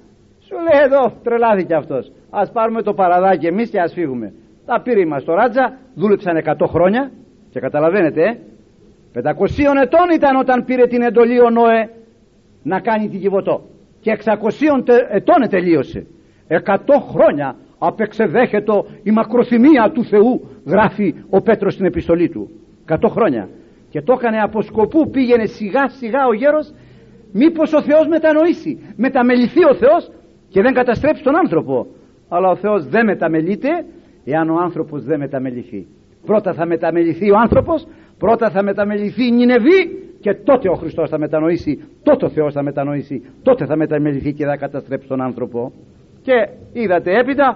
σου λέει εδώ τρελάθηκε αυτός. Ας πάρουμε το παραδάκι εμείς και ας φύγουμε τα πήρε μας το Ράτζα δούλεψαν 100 χρόνια και καταλαβαίνετε 500 ετών ήταν όταν πήρε την εντολή ο Νόε να κάνει την Κιβωτό και 600 ετών τελείωσε. 100 χρόνια απεξεδέχεται η μακροθυμία του Θεού γράφει ο Πέτρος στην επιστολή του. 100 χρόνια. Και το έκανε από σκοπού πήγαινε σιγά σιγά ο γέρος μήπως ο Θεός μετανοήσει μεταμεληθεί ο Θεός και δεν καταστρέψει τον άνθρωπο. Αλλά ο Θεός δεν μεταμελείται εάν ο άνθρωπος δεν μεταμεληθεί. Πρώτα θα μεταμεληθεί ο άνθρωπος πρώτα θα μεταμεληθεί η Νινεβή και τότε ο Χριστός θα μετανοήσει τότε ο Θεός θα μετανοήσει τότε θα μεταμεληθεί και θα καταστρέψει τον άνθρωπο. Και είδατε έπειτα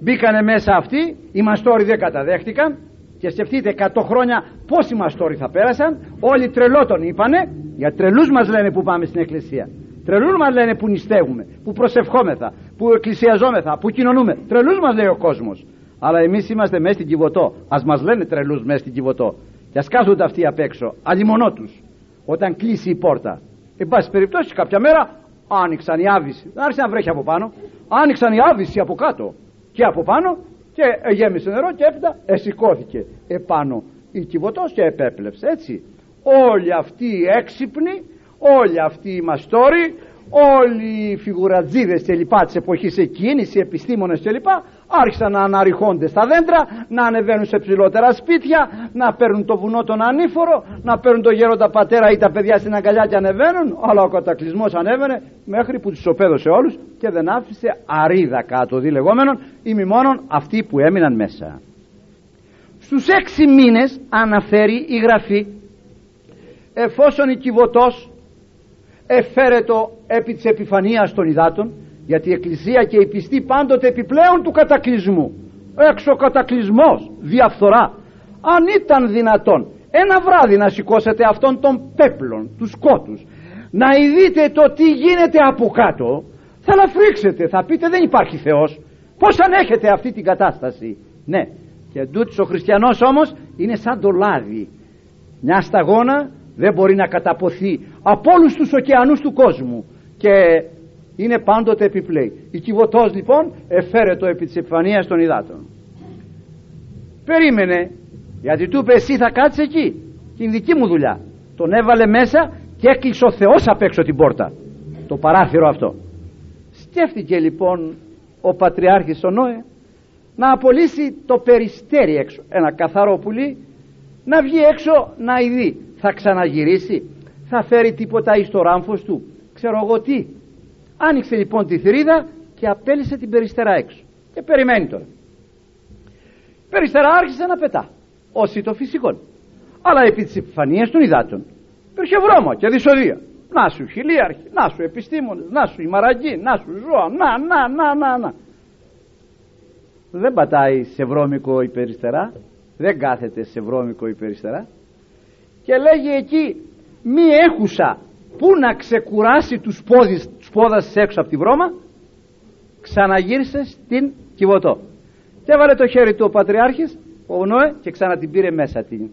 μπήκανε μέσα αυτοί οι μαστόροι δεν καταδέχτηκαν και σκεφτείτε 100 χρόνια πόσοι μαστόροι θα πέρασαν όλοι τρελό τον είπανε για τρελούς μας λένε που πάμε στην εκκλησία τρελούς μας λένε που νηστεύουμε που προσευχόμεθα που εκκλησιαζόμεθα που κοινωνούμε. Τρελούς μας λέει ο κόσμος. Αλλά εμείς είμαστε μέσα στην Κιβωτό ας μας λένε τρελούς μέσα στην Κιβωτό και ας κάθονται αυτοί απ' έξω αλλημονό τους όταν κλείσει η πόρτα. Εν πάση περιπτώσει κάποια μέρα άνοιξαν οι άβυση δεν άρχισε να βρέχει από πάνω. Άνοιξαν οι άβυση από κάτω. Και από πάνω και γέμισε νερό και έπειτα εσηκώθηκε επάνω η Κιβωτός και επέπλεψε έτσι. Όλοι αυτοί οι έξυπνοι όλοι αυτοί οι μαστόροι όλοι οι φιγουρατζίδες και λοιπά της εποχής εκείνης οι επιστήμονες και λοιπά άρχισαν να αναρριχώνται στα δέντρα να ανεβαίνουν σε ψηλότερα σπίτια να παίρνουν το βουνό τον ανήφορο να παίρνουν το γέροντα πατέρα ή τα παιδιά στην αγκαλιά και ανεβαίνουν αλλά ο κατακλυσμός ανέβαινε μέχρι που τους οπέδωσε όλους και δεν άφησε αρίδα κάτω δι λεγόμενον ή μη μόνον αυτοί που έμειναν μέσα. Στους έξι μήνες αναφέρει η γραφή εφόσον η Κιβωτός εφέρετο επί της επιφανίας των υδάτων γιατί η Εκκλησία και οι πιστοί πάντοτε επιπλέον του κατακλυσμού. Έξω κατακλυσμός, διαφθορά. Αν ήταν δυνατόν ένα βράδυ να σηκώσετε αυτόν τον πέπλον τους σκότους να ειδείτε το τι γίνεται από κάτω θα λαφρίξετε, θα πείτε δεν υπάρχει Θεός πως ανέχετε αυτή την κατάσταση. Ναι. Και τούτος ο χριστιανός όμως είναι σαν το λάδι. Μια σταγόνα δεν μπορεί να καταποθεί από όλους τους ωκεανούς του κόσμου. Και είναι πάντοτε επιπλέει. Η Κιβωτός λοιπόν εφέρετο επί της επιφανίας των υδάτων. Περίμενε γιατί του είπε εσύ θα κάτσεις εκεί και είναι δική μου δουλειά τον έβαλε μέσα και έκλεισε ο Θεός απ' έξω την πόρτα. Το παράθυρο αυτό. Σκέφτηκε λοιπόν ο Πατριάρχης ο Νόε να απολύσει το περιστέρι έξω. Ένα καθαρό πουλί να βγει έξω να ειδεί θα ξαναγυρίσει θα φέρει τίποτα εις το ράμφος του. Ξέρω εγώ τι. Άνοιξε λοιπόν τη θηρίδα και απέλησε την περιστερά έξω. Και περιμένει τώρα. Περιστερά άρχισε να πετά. Όσοι το φυσικό αλλά επί της επιφανίας των υδάτων. Υπήρχε βρώμα και δυσοδεία. Να σου χιλίαρχοι, να σου επιστήμονες, να σου η μαραγκή, να σου ζώα, να, να, να, να, να. Δεν πατάει σε βρώμικο η περιστερά, δεν κάθεται σε βρώμικο η περιστερά και λέγει εκεί μη έχουσα που να ξεκουράσει τους, πόδις, τους πόδας έξω από τη βρώμα ξαναγύρισε στην Κιβωτό. Και έβαλε το χέρι του ο Πατριάρχης ο Νόε και ξανά την πήρε μέσα την.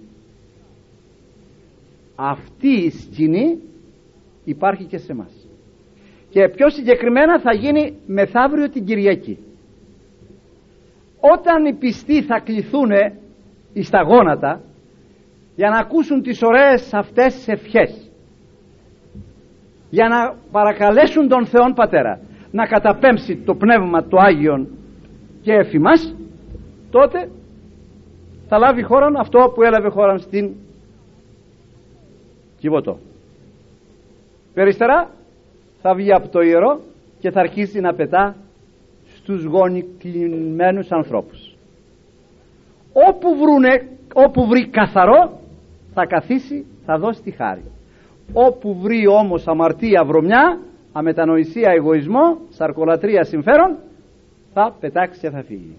Αυτή η σκηνή υπάρχει και σε εμά. και πιο συγκεκριμένα θα γίνει μεθαύριο την Κυριακή. Όταν οι πιστοί θα κληθούν στα γόνατα για να ακούσουν τις ωραίες αυτές τις ευχές. Για να παρακαλέσουν τον Θεόν Πατέρα να καταπέμψει το Πνεύμα το Άγιον και εφημάς τότε θα λάβει χώρα αυτό που έλαβε χώρα στην Κιβωτό. Περιστερά θα βγει από το ιερό και θα αρχίσει να πετά στους γονικλημένους ανθρώπους. Όπου, βρουνε, όπου βρει καθαρό θα καθίσει θα δώσει τη χάρη. Όπου βρει όμως αμαρτία βρωμιά αμετανοησία εγωισμό σαρκολατρία συμφέρον θα πετάξει και θα φύγει.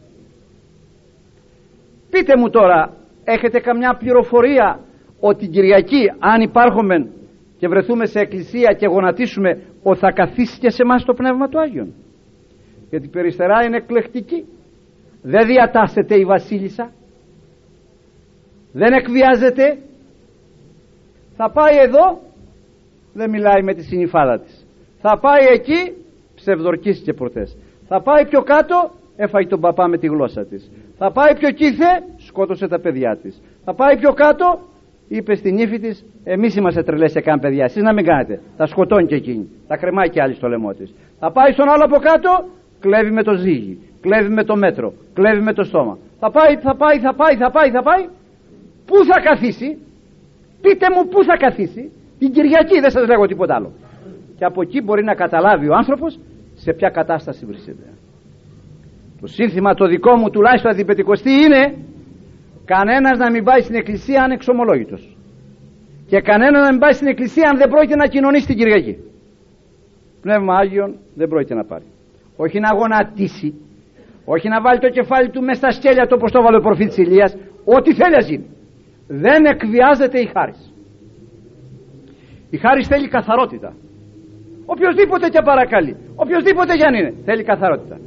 Πείτε μου τώρα έχετε καμιά πληροφορία ότι Κυριακή αν υπάρχουμε και βρεθούμε σε εκκλησία και γονατίσουμε ότι θα καθίσει και σε εμάς το Πνεύμα του Άγιον; Γιατί περιστερά είναι εκλεκτική. Δεν διατάσσεται η βασίλισσα. Δεν εκβιάζεται θα πάει εδώ δεν μιλάει με τη συνειφάδα της. Θα πάει εκεί ψευδορκίστηκε προτές. Θα πάει πιο κάτω έφαγε τον παπά με τη γλώσσα της. Θα πάει πιο κήθε σκότωσε τα παιδιά της. Θα πάει πιο κάτω είπε στην ύφη της εμείς είμαστε τρελές σε καν παιδιά εσείς να μην κάνετε. Τα σκοτώνει και εκείνη τα κρεμάει και άλλη στο λαιμό της θα πάει στον άλλο από κάτω κλέβει με το ζύγι κλέβει με το μέτρο κλέβει με το στόμα. Θα πάει θα πάει θα πάει θα πάει θα πάει. Πού θα καθίσει; Πείτε μου πού θα καθίσει. Την Κυριακή δεν σας λέγω τίποτα άλλο. Και από εκεί μπορεί να καταλάβει ο άνθρωπος σε ποια κατάσταση βρίσκεται. Το σύνθημα το δικό μου τουλάχιστον αντιπετικοστή είναι κανένας να μην πάει στην εκκλησία αν εξομολόγητος και κανένα να μην πάει στην εκκλησία αν δεν πρόκειται να κοινωνήσει την Κυριακή. Πνεύμα Άγιον δεν πρόκειται να πάρει. Όχι να γονατίσει όχι να βάλει το κεφάλι του μέσα στα σκέλια του όπως το βάλε ο προφήτης Ηλίας. Ό,τι θέλει να γίνει δεν εκβιάζεται η χάρη η χάρη θέλει καθαρότητα. Οποιοδήποτε και παρακαλεί οποιοδήποτε κι αν είναι θέλει καθαρότητα.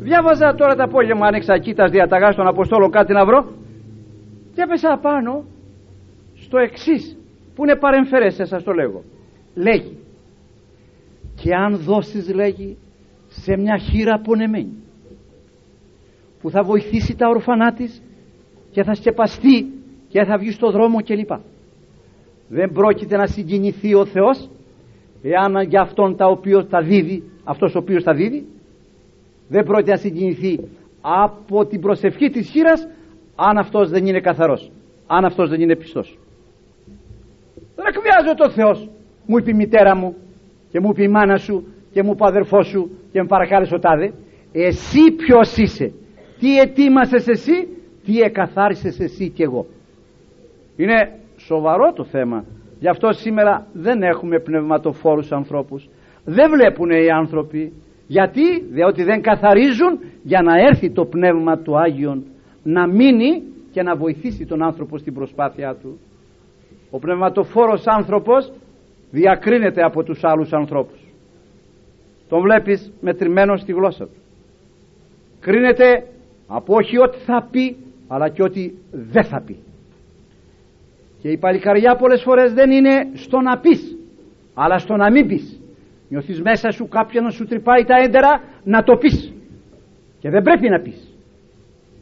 Διάβαζα τώρα το απόγευμα άνοιξα εκεί τα διαταγάς στον Αποστόλο κάτι να βρω και έπεσα απάνω στο εξής που είναι παρεμφερές σας το λέγω λέγει και αν δώσεις λέγει σε μια χείρα πονεμένη που θα βοηθήσει τα ορφανά της και θα σκεπαστεί και θα βγει στο δρόμο κλπ δεν πρόκειται να συγκινηθεί ο Θεός εάν για αυτόν τα οποίος τα δίδει αυτός ο οποίος τα δίδει δεν πρόκειται να συγκινηθεί από την προσευχή της χείρας αν αυτός δεν είναι καθαρός αν αυτός δεν είναι πιστός. Δεν εκβιάζω το Θεός. Μου είπε η μητέρα μου και μου είπε η μάνα σου και μου είπε ο αδερφός σου και με παρακάλεσε ο τάδε εσύ ποιος είσαι; Τι ετοίμασες εσύ; Τι εκαθάρισες εσύ και εγώ; Είναι σοβαρό το θέμα. Γι' αυτό σήμερα δεν έχουμε πνευματοφόρους ανθρώπους. Δεν βλέπουν οι άνθρωποι. Γιατί; Διότι δεν καθαρίζουν για να έρθει το πνεύμα του Άγιον να μείνει και να βοηθήσει τον άνθρωπο στην προσπάθειά του. Ο πνευματοφόρος άνθρωπος διακρίνεται από τους άλλους ανθρώπους. Τον βλέπεις μετρημένο στη γλώσσα του. Κρίνεται από όχι ό,τι θα πει αλλά και ό,τι δεν θα πει και η παλικαριά πολλές φορές δεν είναι στο να πεις αλλά στο να μην πεις. Νιώθεις μέσα σου κάποιον να σου τρυπάει τα έντερα να το πεις. Και δεν πρέπει να πεις.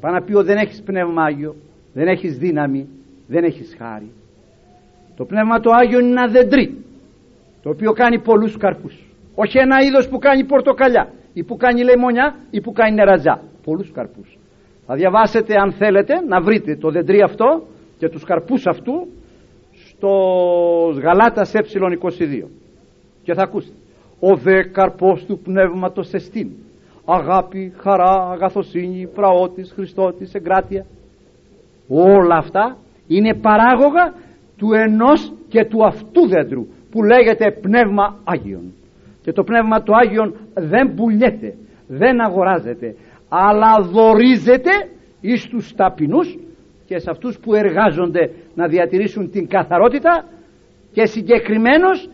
Πάει να πει ότι δεν έχεις πνεύμα Άγιο δεν έχεις δύναμη δεν έχεις χάρη. Το πνεύμα το Άγιο είναι ένα δεντρί το οποίο κάνει πολλούς καρπούς. Όχι ένα είδος που κάνει πορτοκαλιά ή που κάνει λεμονιά ή που κάνει νεραζά. Πολλούς καρπούς. Θα διαβάσετε αν θέλετε να βρείτε το δεντρί αυτό και τους καρπούς αυτού στο Γαλάτας ε22 και θα ακούσετε ο δε καρπός του πνεύματος εστίν. Αγάπη, χαρά, αγαθοσύνη, πραότης, Χριστότης, εγκράτεια. Όλα αυτά είναι παράγωγα του ενός και του αυτού δέντρου που λέγεται πνεύμα Άγιον. Και το πνεύμα του Άγιον δεν πουλιέται δεν αγοράζεται αλλά δορίζεται εις τους ταπεινούς και σε αυτούς που εργάζονται να διατηρήσουν την καθαρότητα και συγκεκριμένως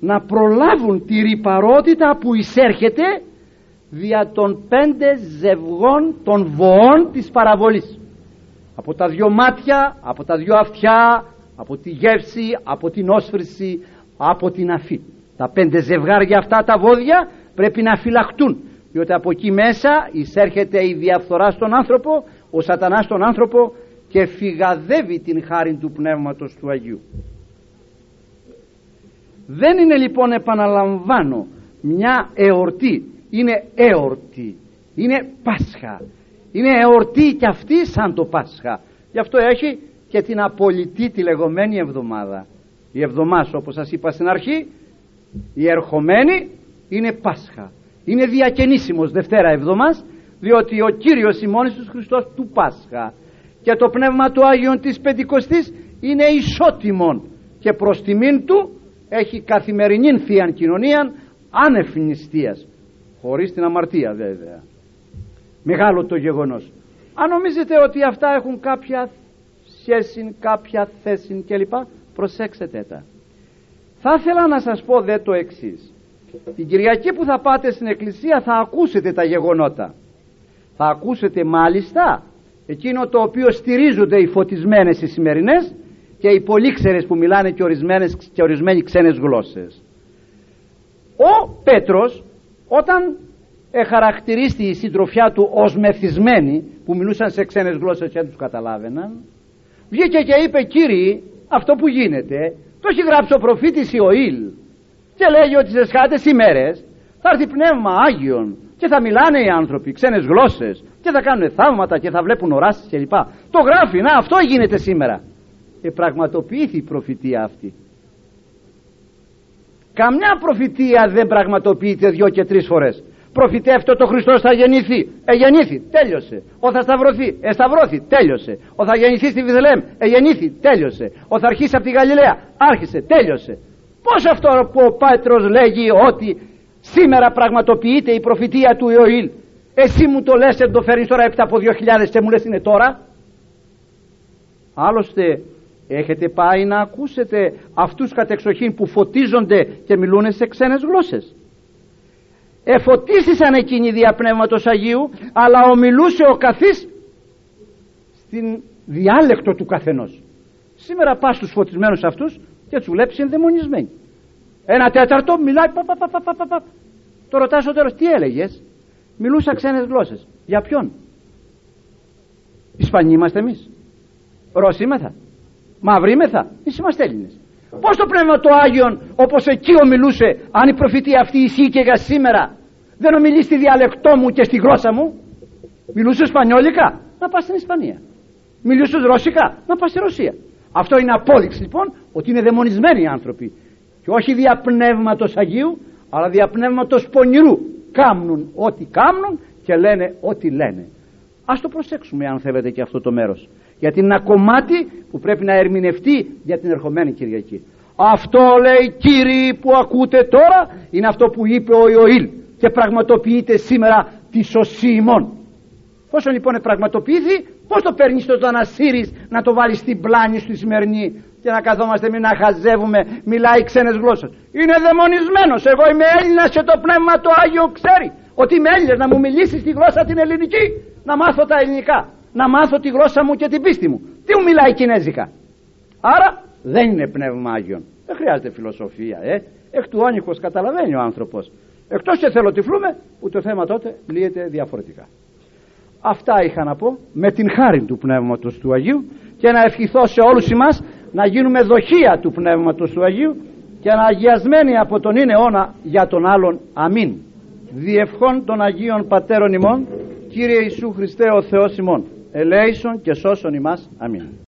να προλάβουν τη ρηπαρότητα που εισέρχεται δια των πέντε ζευγών των βοών της παραβολής από τα δυο μάτια, από τα δυο αυτιά, από τη γεύση, από την όσφρηση, από την αφή. Τα πέντε ζευγάρια αυτά τα βόδια πρέπει να φυλαχτούν διότι από εκεί μέσα εισέρχεται η διαφθορά στον άνθρωπο, ο σατανάς στον άνθρωπο και φυγαδεύει την χάρη του Πνεύματος του Αγίου. δεν είναι λοιπόν επαναλαμβάνω μια εορτή. Είναι εορτή. Είναι Πάσχα. Είναι εορτή και αυτή σαν το Πάσχα. Γι' αυτό έχει και την απολυτή τη λεγόμενη εβδομάδα. Η εβδομάς όπως σας είπα στην αρχή η ερχομένη είναι Πάσχα. Είναι διακαινήσιμος Δευτέρα εβδομάς διότι ο Κύριος ημών Ιησούς Χριστός του Πάσχα και το Πνεύμα του Άγιον της Πεντηκοστής είναι ισότιμον και προς τιμήν του έχει καθημερινή θεία κοινωνία άνευ νηστείας χωρίς την αμαρτία βέβαια. Μεγάλο το γεγονός. Αν νομίζετε ότι αυτά έχουν κάποια σχέση, κάποια θέση κλπ προσέξτε τα. Θα ήθελα να σας πω δε το εξής. Την Κυριακή που θα πάτε στην εκκλησία θα ακούσετε τα γεγονότα θα ακούσετε μάλιστα εκείνο το οποίο στηρίζονται οι φωτισμένες οι σημερινές και οι πολύξερες που μιλάνε και, ορισμένες, και ορισμένοι ξένες γλώσσες. Ο Πέτρος όταν εχαρακτηρίστη η συντροφιά του ως μεθυσμένη που μιλούσαν σε ξένες γλώσσες και δεν τους καταλάβαιναν βγήκε και είπε κύριοι αυτό που γίνεται το έχει γράψει ο προφήτης Ιωήλ και λέγει ότι σε σχάτες ημέρες θα έρθει πνεύμα Άγιον και θα μιλάνε οι άνθρωποι ξένες γλώσσες και θα κάνουν θαύματα και θα βλέπουν οράσεις κλπ. Το γράφει, να αυτό γίνεται σήμερα. Και πραγματοποιήθη η προφητεία αυτή. Καμιά προφητεία δεν πραγματοποιείται δυο και τρεις φορές. Προφητεύεται ότι ο Χριστός θα γεννηθεί. Εγεννήθη, τέλειωσε. Ο θα σταυρωθεί, εσταυρώθη, τέλειωσε. Ο θα γεννηθεί στη Βιθλέμ, εγεννήθη, τέλειωσε. Ο θα αρχίσει από τη Γαλιλαία, άρχισε, τέλειωσε. Πώς αυτό που ο Πάτρος λέγει ότι σήμερα πραγματοποιείται η προφητεία του Ιωήλ. Εσύ μου το λες, δεν το φέρνεις τώρα έπειτα από 2.000 και μου λες είναι τώρα. Άλλωστε έχετε πάει να ακούσετε αυτούς κατεξοχήν που φωτίζονται και μιλούν σε ξένες γλώσσες. Εφωτίστησαν εκείνοι δια Πνεύματος Αγίου αλλά ομιλούσε ο καθής στην διάλεκτο του καθενός. Σήμερα πας στους φωτισμένους αυτούς και τους βλέπεις ενδαιμονισμένοι. Ένα τέταρτο μιλάει πα, πα, πα, πα, πα, Το ρωτάς στο τέλος τι έλεγες; Μιλούσα ξένες γλώσσες. Για ποιον; Ισπανοί είμαστε εμείς. Ρώσοι είμαστε. Μαύροι είμαστε. Εμείς είμαστε Έλληνες. Πώς το πνεύμα του Άγιον όπως εκεί ομιλούσε αν η προφητεία αυτή ισχύει και για σήμερα δεν ομιλεί στη διαλεκτό μου και στη γλώσσα μου; Μιλούσε Ισπανιόλικα να πας στην Ισπανία μιλούσες Ρώσικα; Να πας στη Ρωσία αυτό είναι απόδειξη λοιπόν ότι είναι δαιμονισμένοι οι άνθρωποι και όχι δια πνεύματος Αγίου αλλά δια πνεύματος πονηρού. Κάμνουν ό,τι κάμνουν και λένε ό,τι λένε. Ας το προσέξουμε αν θέλετε και αυτό το μέρος. Γιατί είναι ένα κομμάτι που πρέπει να ερμηνευτεί για την ερχομένη Κυριακή. Αυτό λέει κύριοι που ακούτε τώρα είναι αυτό που είπε ο Ιωήλ και πραγματοποιείται σήμερα τη σωσή ημών πόσο λοιπόν πραγματοποιήθη πως το παίρνεις το, το ανασύρεις να το βάλεις στην πλάνη στη σημερινή; Και να καθόμαστε εμείς να χαζεύουμε μιλάει ξένες γλώσσες. Είναι δαιμονισμένος. Εγώ είμαι Έλληνας και το πνεύμα το Άγιο ξέρει ότι είμαι Έλληνας. Να μου μιλήσεις τη γλώσσα την ελληνική να μάθω τα ελληνικά να μάθω τη γλώσσα μου και την πίστη μου. Τι μου μιλάει κινέζικα; Άρα δεν είναι πνεύμα Άγιον. Δεν χρειάζεται φιλοσοφία ε. εκ του όνυχος καταλαβαίνει ο άνθρωπος. Εκτός και θέλω τυφλούμε που το θέμα τότε λύεται διαφορετικά. Αυτά είχα να πω με την χάρη του Πνεύματος του Αγίου και να ευχηθώ σε όλους εμάς να γίνουμε δοχεία του Πνεύματος του Αγίου και να αγιασμένοι από τον είναι αιώνα για τον άλλον. Αμήν. Διευχών των Αγίων Πατέρων ημών Κύριε Ιησού Χριστέ ο Θεός ημών. Ελέησον και σώσον ημάς. Αμήν